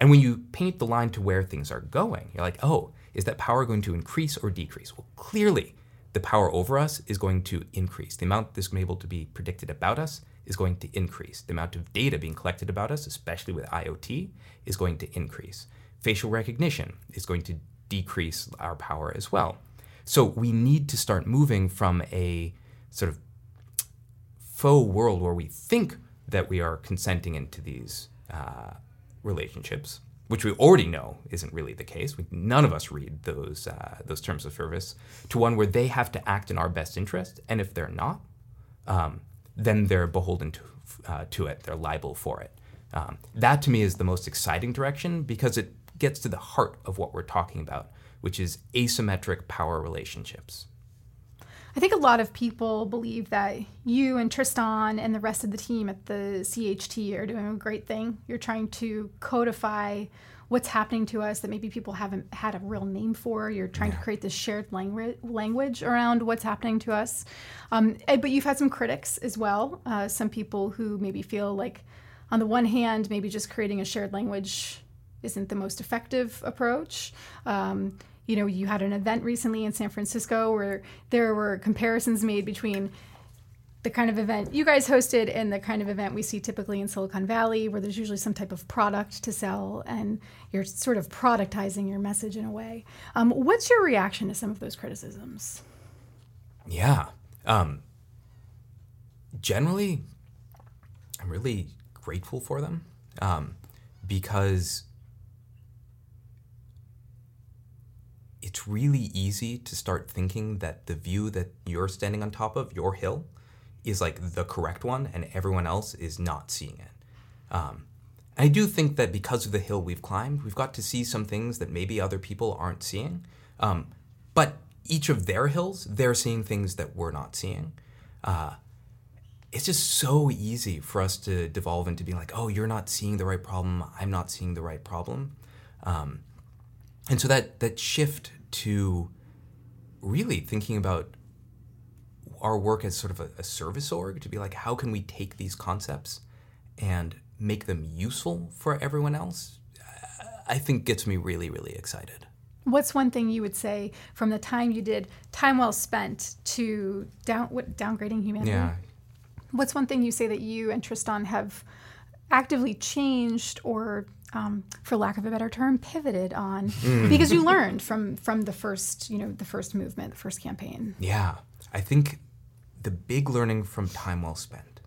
And when you paint the line to where things are going, you're like, oh, is that power going to increase or decrease? Well, clearly, the power over us is going to increase. The amount that's going to be able to be predicted about us is going to increase. The amount of data being collected about us, especially with IoT, is going to increase. Facial recognition is going to decrease our power as well. So we need to start moving from a sort of faux world where we think that we are consenting into these uh, relationships which we already know isn't really the case. We, none of us read those uh, those terms of service to one where they have to act in our best interest, and if they're not, um, then they're beholden to uh, to it. They're liable for it. Um, that to me is the most exciting direction because it gets to the heart of what we're talking about, which is asymmetric power relationships. I think a lot of people believe that you and Tristan and the rest of the team at the CHT are doing a great thing. You're trying to codify what's happening to us that maybe people haven't had a real name for. You're trying yeah. to create this shared language language around what's happening to us. Um, but you've had some critics as well. Uh, some people who maybe feel like, on the one hand, maybe just creating a shared language isn't the most effective approach. Um, you know, you had an event recently in San Francisco where there were comparisons made between the kind of event you guys hosted and the kind of event we see typically in Silicon Valley, where there's usually some type of product to sell and you're sort of productizing your message in a way. Um, what's your reaction to some of those criticisms? Yeah. Um, generally, I'm really grateful for them um, because it's really easy to start thinking that the view that you're standing on top of, your hill, is like the correct one and everyone else is not seeing it. Um, I do think that because of the hill we've climbed, we've got to see some things that maybe other people aren't seeing. Um, but each of their hills, they're seeing things that we're not seeing. Uh, it's just so easy for us to devolve into being like, oh, you're not seeing the right problem, I'm not seeing the right problem. Um, and so that that shift to really thinking about our work as sort of a, a, service org to be like, how can we take these concepts and make them useful for everyone else? I think gets me really, really excited. What's one thing you would say from the time you did time well spent to down what downgrading humanity? Yeah. What's one thing you say that you and Tristan have actively changed or um, for lack of a better term, pivoted on mm. because you learned from from the first, you know, the first movement, the first campaign. Yeah, I think the big learning from time well spent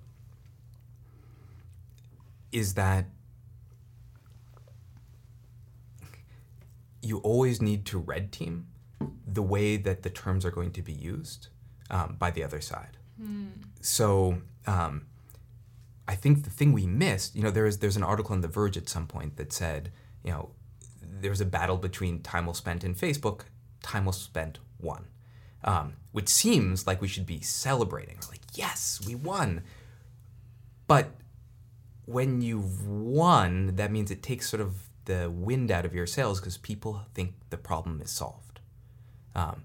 is that you always need to red team the way that the terms are going to be used um, by the other side. Mm. So um, I think the thing we missed, you know, there's there's an article in The Verge at some point that said, you know, there's a battle between time well spent and Facebook. Time well spent won, um, which seems like we should be celebrating. We're like, yes, we won. But when you've won, that means it takes sort of the wind out of your sails because people think the problem is solved. Um,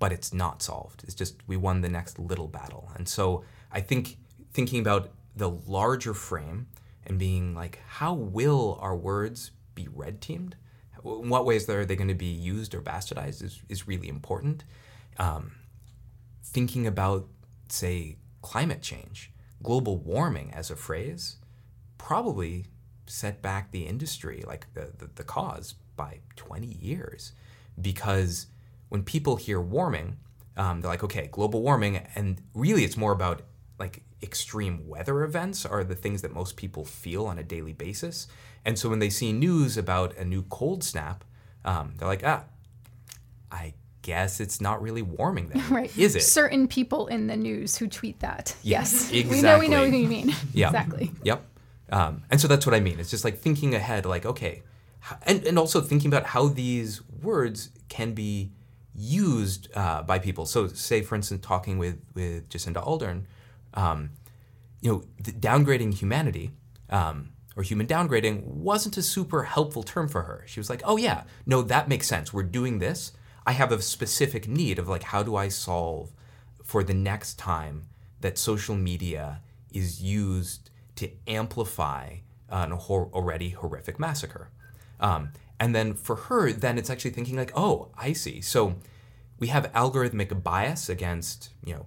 but it's not solved. It's just we won the next little battle. And so I think thinking about the larger frame and being like, how will our words be red teamed? In what ways are they going to be used or bastardized is, is really important. Um, thinking about, say, climate change, global warming as a phrase, probably set back the industry, like the, the, the cause, by 20 years. Because when people hear warming, um, they're like, okay, global warming, and really it's more about like extreme weather events are the things that most people feel on a daily basis. And so when they see news about a new cold snap, um, they're like, ah, I guess it's not really warming then, right. is it? Certain people in the news who tweet that. Yes, yes. exactly. We know, we know what you mean. Yeah, exactly. Yep. Um, and so that's what I mean. It's just like thinking ahead, like, okay, and, and also thinking about how these words can be used uh, by people. So, say, for instance, talking with, with Jacinda Ardern, um, you know, downgrading humanity um, or human downgrading wasn't a super helpful term for her. She was like, oh, yeah, no, that makes sense. We're doing this. I have a specific need of like, how do I solve for the next time that social media is used to amplify an hor- already horrific massacre? Um, and then for her, then it's actually thinking like, oh, I see. So we have algorithmic bias against, you know,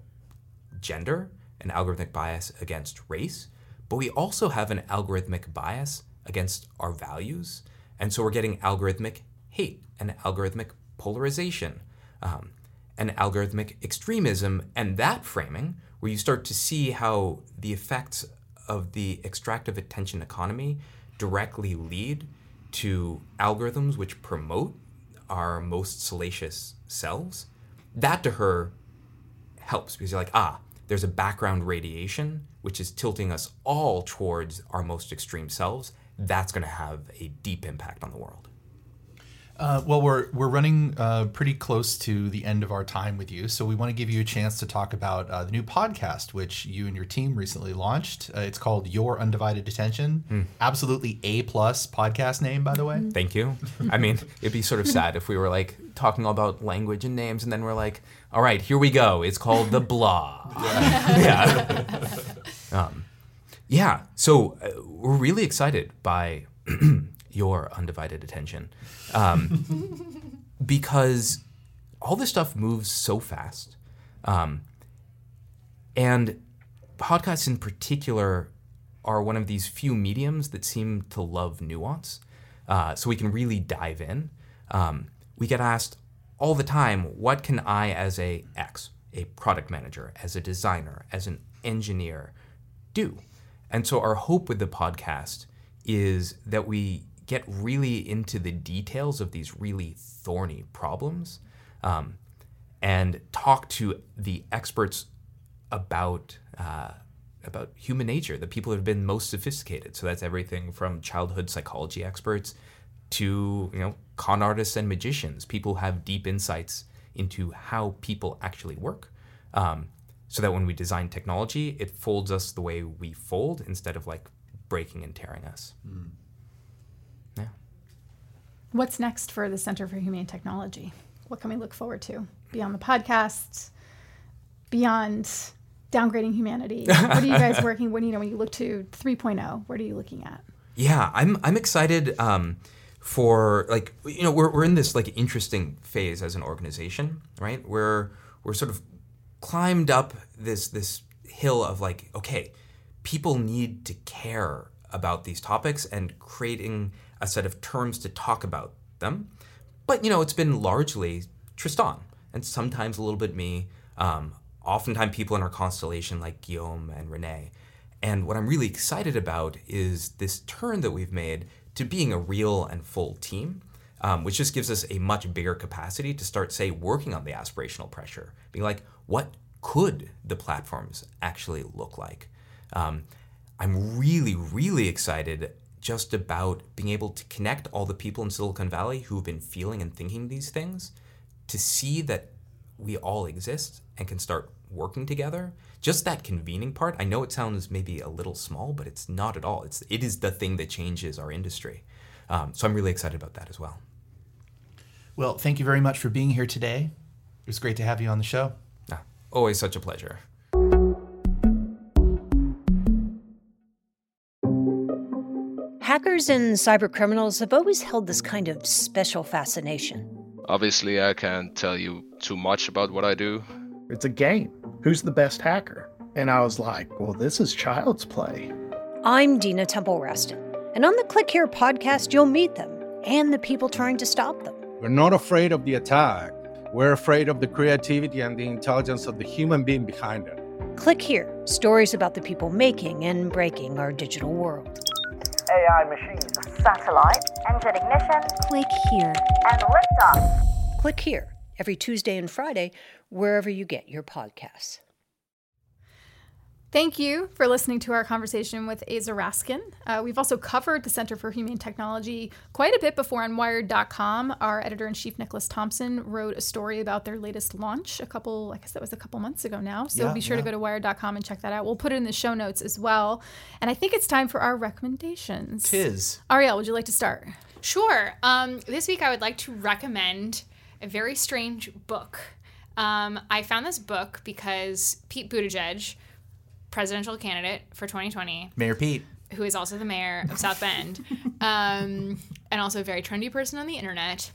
gender an algorithmic bias against race, but we also have an algorithmic bias against our values. And so we're getting algorithmic hate and algorithmic polarization um, and algorithmic extremism. And that framing, where you start to see how the effects of the extractive attention economy directly lead to algorithms which promote our most salacious selves, that to her helps because you're like, ah, there's a background radiation which is tilting us all towards our most extreme selves. That's going to have a deep impact on the world. Uh, well, we're we're running uh, pretty close to the end of our time with you, so we want to give you a chance to talk about uh, the new podcast which you and your team recently launched. Uh, it's called Your Undivided Attention. Absolutely a plus podcast name, by the way. Thank you. I mean, it'd be sort of sad if we were like talking all about language and names, and then we're like, all right, here we go. It's called the blah. Yeah. um, yeah. So uh, we're really excited by your undivided attention um, because all this stuff moves so fast. Um, and podcasts in particular are one of these few mediums that seem to love nuance. Uh, so we can really dive in. Um, we get asked all the time, what can I, as a X, a product manager, as a designer, as an engineer, do? And so our hope with the podcast is that we get really into the details of these really thorny problems um, and talk to the experts about uh, about human nature, the people who have been most sophisticated. So that's everything from childhood psychology experts to you know con artists and magicians. People have deep insights into how people actually work. Um, so that when we design technology, it folds us the way we fold instead of like breaking and tearing us. Yeah. What's next for the Center for Humane Technology? What can we look forward to beyond the podcasts, beyond downgrading humanity? what are you guys working? What you know when you look to 3.0? What are you looking at? Yeah, I'm I'm excited um, for like you know we're we're in this like interesting phase as an organization, right? We're we're sort of climbed up this this hill of like okay, people need to care about these topics and creating a set of terms to talk about them. But you know, it's been largely Tristan and sometimes a little bit me. Um, oftentimes people in our constellation like Guillaume and Renee. And what I'm really excited about is this turn that we've made to being a real and full team, um, which just gives us a much bigger capacity to start, say, working on the aspirational pressure, being like, what could the platforms actually look like? Um, I'm really, really excited just about being able to connect all the people in Silicon Valley who have been feeling and thinking these things to see that we all exist and can start working together. Just that convening part, I know it sounds maybe a little small, but it's not at all. It's it is the thing that changes our industry. Um, so I'm really excited about that as well. Well, thank you very much for being here today. It was great to have you on the show. Ah, always such a pleasure. Hackers and cybercriminals have always held this kind of special fascination. Obviously, I can't tell you too much about what I do. It's a game. Who's the best hacker? And I was like, well, this is child's play. I'm Dina Temple-Raston, and on the Click Here podcast, you'll meet them and the people trying to stop them. We're not afraid of the attack. We're afraid of the creativity and the intelligence of the human being behind it. Click Here stories about the people making and breaking our digital world. AI machines, satellite, engine ignition, Click Here. and liftoff. Click Here every Tuesday and Friday, wherever you get your podcasts. Thank you for listening to our conversation with Aza Raskin. Uh, we've also covered the Center for Humane Technology quite a bit before on Wired.com. Our editor in chief, Nicholas Thompson, wrote a story about their latest launch a couple, I guess that was a couple months ago now. So Yeah, be sure to go to Wired.com and check that out. We'll put it in the show notes as well. And I think it's time for our recommendations. Tis. Arielle, would you like to start? Sure. Um, this week, I would like to recommend a very strange book. Um, I found this book because Pete Buttigieg, presidential candidate for 2020, Mayor Pete. who is also the mayor of South Bend, um, and also a very trendy person on the internet.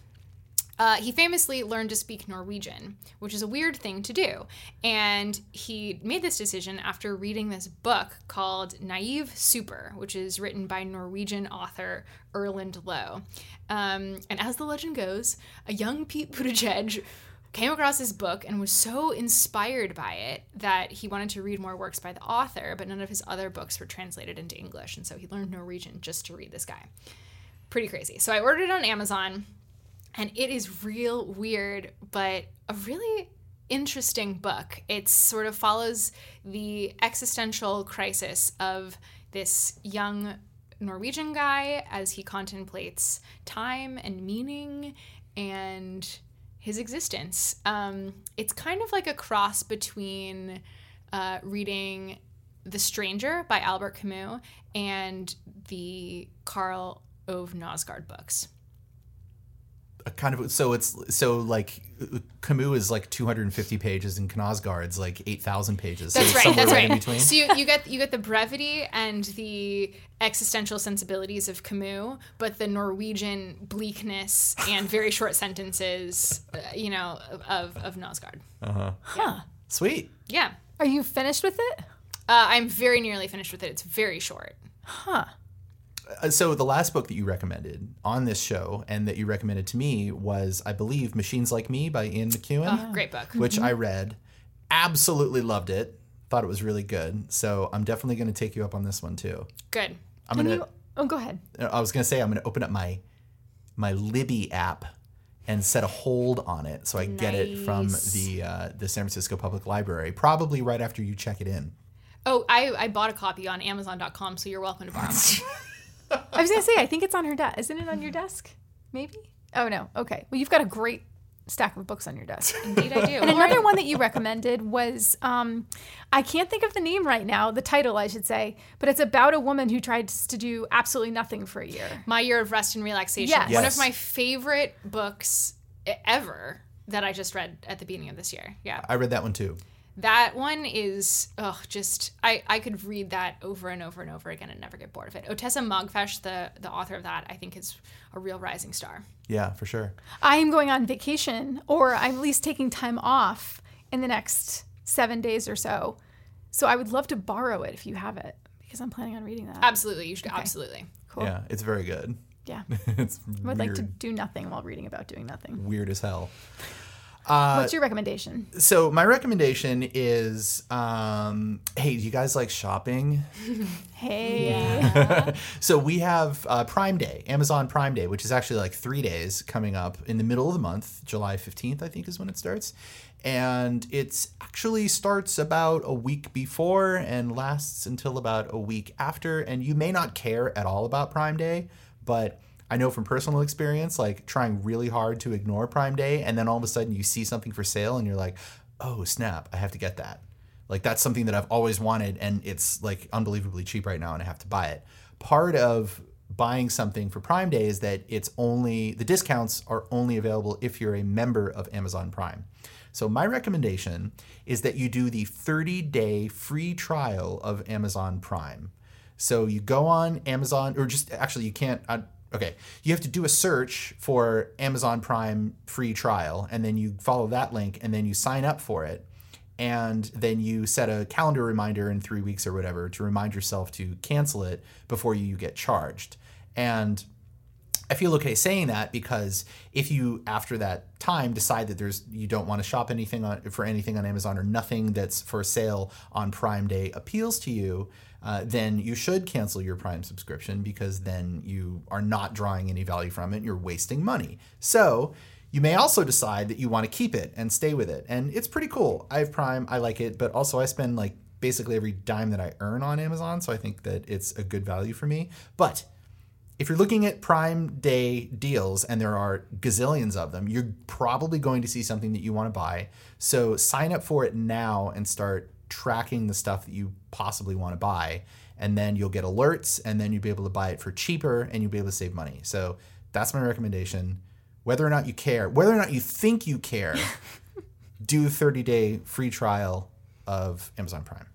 Uh, he famously learned to speak Norwegian, which is a weird thing to do. And he made this decision after reading this book called Naive Super, which is written by Norwegian author Erlend Loe. Um, and as the legend goes, a young Pete Buttigieg came across this book and was so inspired by it that he wanted to read more works by the author, but none of his other books were translated into English. And so he learned Norwegian just to read this guy pretty crazy. So I ordered it on Amazon, and it is real weird, but a really interesting book. It sort of follows the existential crisis of this young Norwegian guy as he contemplates time and meaning and his existence. Um, it's kind of like a cross between uh, reading The Stranger by Albert Camus and the Karl Ove Knausgaard books. A kind of so it's so like Camus is like 250 pages and Knausgaard's like 8,000 pages. So That's it's right. somewhere That's right in between. So you, you get you get the brevity and the existential sensibilities of Camus, but the Norwegian bleakness and very short sentences, uh, you know, of of Knausgaard. Uh huh. Huh. Sweet. Yeah. Are you finished with it? Uh, I'm very nearly finished with it. It's very short. Huh. Uh, so the last book that you recommended on this show and that you recommended to me was, I believe, Machines Like Me by Ian McEwan. Oh, great book. Which Mhm. I read. Absolutely loved it. Thought it was really good. So I'm definitely going to take you up on this one too. Good. I'm Can gonna. you- oh, go ahead. I was gonna say I'm gonna open up my my Libby app and set a hold on it so I get it from the uh, the San Francisco Public Library. Probably right after you check it in. Oh, I, I bought a copy on Amazon.com, so you're welcome to borrow. I was gonna say, I think it's on her desk. Isn't it on your desk? Maybe. Oh no. Okay. Well, you've got a great stack of books on your desk. Indeed, I do. And another one that you recommended was, um, I can't think of the name right now, the title, I should say, but it's about a woman who tried to do absolutely nothing for a year. My Year of Rest and Relaxation. Yes. One of my favorite books ever that I just read at the beginning of this year. Yeah. I read that one too. That one is oh, just I, I could read that over and over and over again and never get bored of it. Ottessa Moshfegh, the the author of that, I think is a real rising star. Yeah, for sure. I am going on vacation, or I'm at least taking time off in the next seven days or so. So I would love to borrow it if you have it, because I'm planning on reading that. Absolutely, you should absolutely. Cool. Yeah, it's very good. Yeah. it's I would like to do nothing while reading about doing nothing. weird as hell. Uh, What's your recommendation? so my recommendation is, um, hey, do you guys like shopping? Hey. so we have uh, Prime Day, Amazon Prime Day, which is actually like three days coming up in the middle of the month. July 15th, I think, is when it starts. And it actually starts about a week before and lasts until about a week after. And you may not care at all about Prime Day, but I know from personal experience, like trying really hard to ignore Prime Day, and then all of a sudden you see something for sale and you're like, oh, snap, I have to get that. Like that's something that I've always wanted, and it's like unbelievably cheap right now, and I have to buy it. Part of buying something for Prime Day is that it's only the discounts are only available if you're a member of Amazon Prime. So my recommendation is that you do the 30-day free trial of Amazon Prime. So you go on Amazon, or just actually you can't. Uh, okay, you have to do a search for Amazon Prime free trial, and then you follow that link, and then you sign up for it and then you set a calendar reminder in three weeks or whatever to remind yourself to cancel it before you get charged. And I feel okay saying that because if you after that time decide that there's you don't want to shop anything on for anything on Amazon or nothing that's for sale on Prime Day appeals to you, uh, then you should cancel your Prime subscription because then you are not drawing any value from it. You're wasting money. So you may also decide that you want to keep it and stay with it, and it's pretty cool. I have Prime, I like it, but also I spend like basically every dime that I earn on Amazon, so I think that it's a good value for me. But if you're looking at Prime Day deals, and there are gazillions of them, you're probably going to see something that you want to buy. So sign up for it now and start tracking the stuff that you possibly want to buy. And then you'll get alerts, and then you'll be able to buy it for cheaper and you'll be able to save money. So that's my recommendation. Whether or not you care, whether or not you think you care, do a 30 day free trial of Amazon Prime.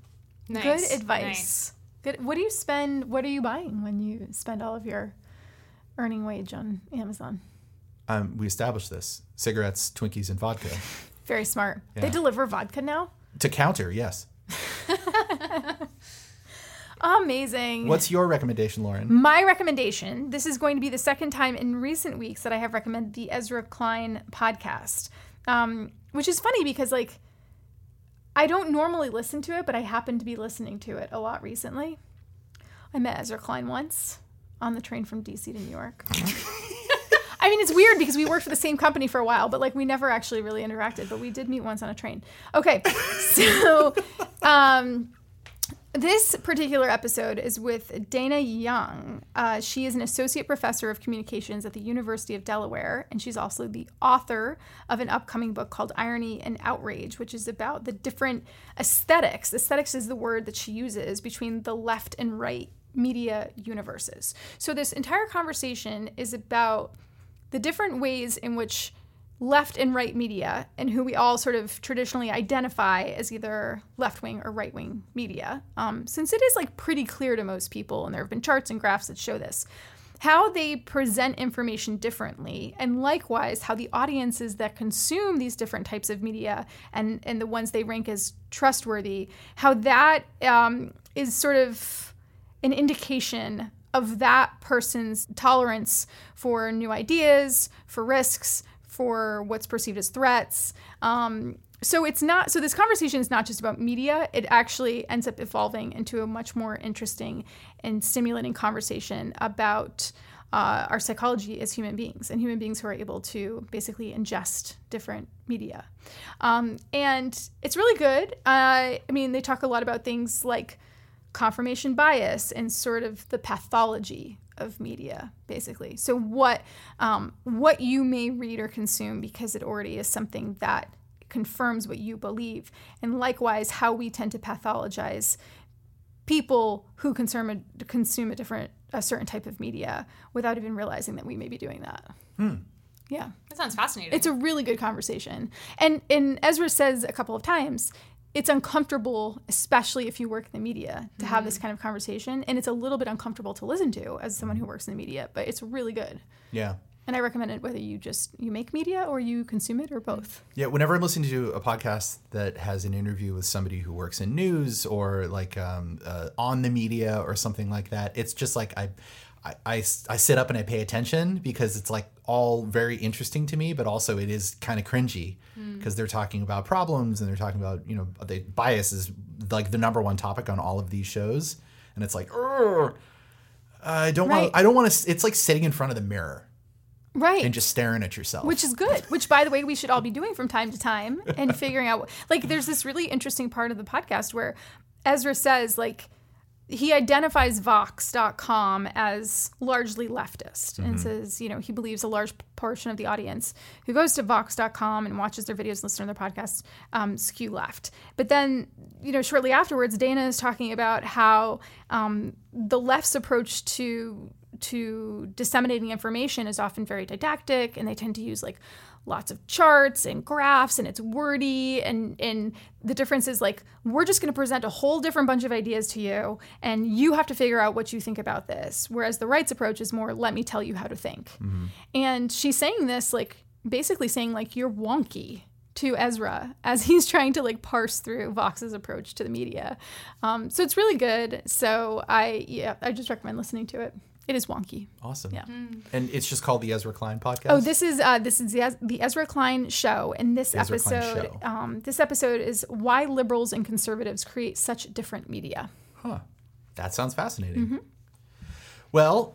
Nice. Good advice. Nice. Good. What do you spend? What are you buying when you spend all of your earning wage on Amazon? Um, we established this cigarettes, Twinkies, and vodka. Very smart. They deliver vodka now. To counter, yes. Amazing. What's your recommendation, Lauren? My recommendation this is going to be the second time in recent weeks that I have recommended the Ezra Klein podcast, um, which is funny because, like, I don't normally listen to it, but I happen to be listening to it a lot recently. I met Ezra Klein once on the train from DC to New York. I mean, it's weird because we worked for the same company for a while, but like we never actually really interacted. But we did meet once on a train. Okay, so um, this particular episode is with Dana Young. Uh, she is an associate professor of communications at the University of Delaware, and she's also the author of an upcoming book called Irony and Outrage, which is about the different aesthetics. Aesthetics is the word that she uses between the left and right media universes. So, this entire conversation is about the different ways in which left and right media, and who we all sort of traditionally identify as either left wing or right wing media, um, since it is like pretty clear to most people, and there have been charts and graphs that show this, how they present information differently, and likewise how the audiences that consume these different types of media and and the ones they rank as trustworthy, how that um, is sort of an indication of that person's tolerance for new ideas, for risks, for what's perceived as threats. Um, so it's not so this conversation is not just about media. It actually ends up evolving into a much more interesting and stimulating conversation about uh, our psychology as human beings and human beings who are able to basically ingest different media. Um, and it's really good. Uh, i mean they talk a lot about things like confirmation bias and sort of the pathology of media basically so what um, what you may read or consume because it already is something that confirms what you believe and likewise how we tend to pathologize people who consume a, consume a different a certain type of media without even realizing that we may be doing that Hmm. yeah That sounds fascinating. it's a really good conversation. And and Ezra says a couple of times, it's uncomfortable, especially if you work in the media, to have this kind of conversation. And it's a little bit uncomfortable to listen to as someone who works in the media, but it's really good. Yeah. And I recommend it whether you just you make media or you consume it or both. Yeah, whenever I'm listening to a podcast that has an interview with somebody who works in news or like um, uh, on the media or something like that, it's just like I, I, I, I sit up and I pay attention because it's like all very interesting to me, but also it is kind of cringy hmm. because they're talking about problems and they're talking about you know the bias is like the number one topic on all of these shows, and it's like, I don't Right. want, I don't want to. It's like sitting in front of the mirror Right. and just staring at yourself. Which is good. Which, by the way, we should all be doing from time to time and figuring out. Like, there's this really interesting part of the podcast where Ezra says, like, he identifies Vox.com as largely leftist and says, you know, he believes a large portion of the audience who goes to Vox.com and watches their videos, listens to their podcasts, um, skew left. But then, you know, shortly afterwards, Dana is talking about how um, the left's approach to to disseminating information is often very didactic and they tend to use like lots of charts and graphs and it's wordy and and the difference is like we're just going to present a whole different bunch of ideas to you and you have to figure out what you think about this whereas the rights approach is more let me tell you how to think and she's saying this like basically saying like you're wonky to Ezra as he's trying to like parse through Vox's approach to the media. Um, so it's really good. So I yeah, I just recommend listening to it. It is wonky. Awesome. Yeah. And it's just called the Ezra Klein podcast. Oh, this is uh, this is the, the Ezra Klein show, and this Ezra episode um, this episode is why liberals and conservatives create such different media. Huh. That sounds fascinating. Mm-hmm. Well,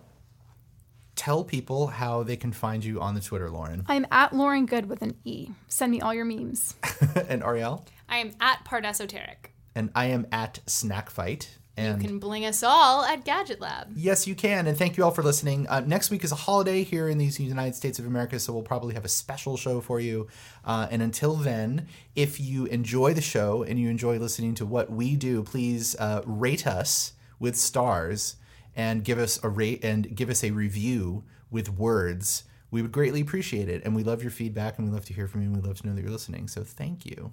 tell people how they can find you on the Twitter, Lauren. I'm at Lauren Goode with an E. Send me all your memes. and Arielle. I am at Pardesoteric. And I am at Snack Fight. And You can bling us all at Gadget Lab. Yes, you can. And thank you all for listening. Uh, next week is a holiday here in the United States of America, so we'll probably have a special show for you. Uh, and until then, if you enjoy the show and you enjoy listening to what we do, please uh, rate us with stars and give us a rate and give us a review with words. We would greatly appreciate it. And we love your feedback and we love to hear from you and we love to know that you're listening. So thank you.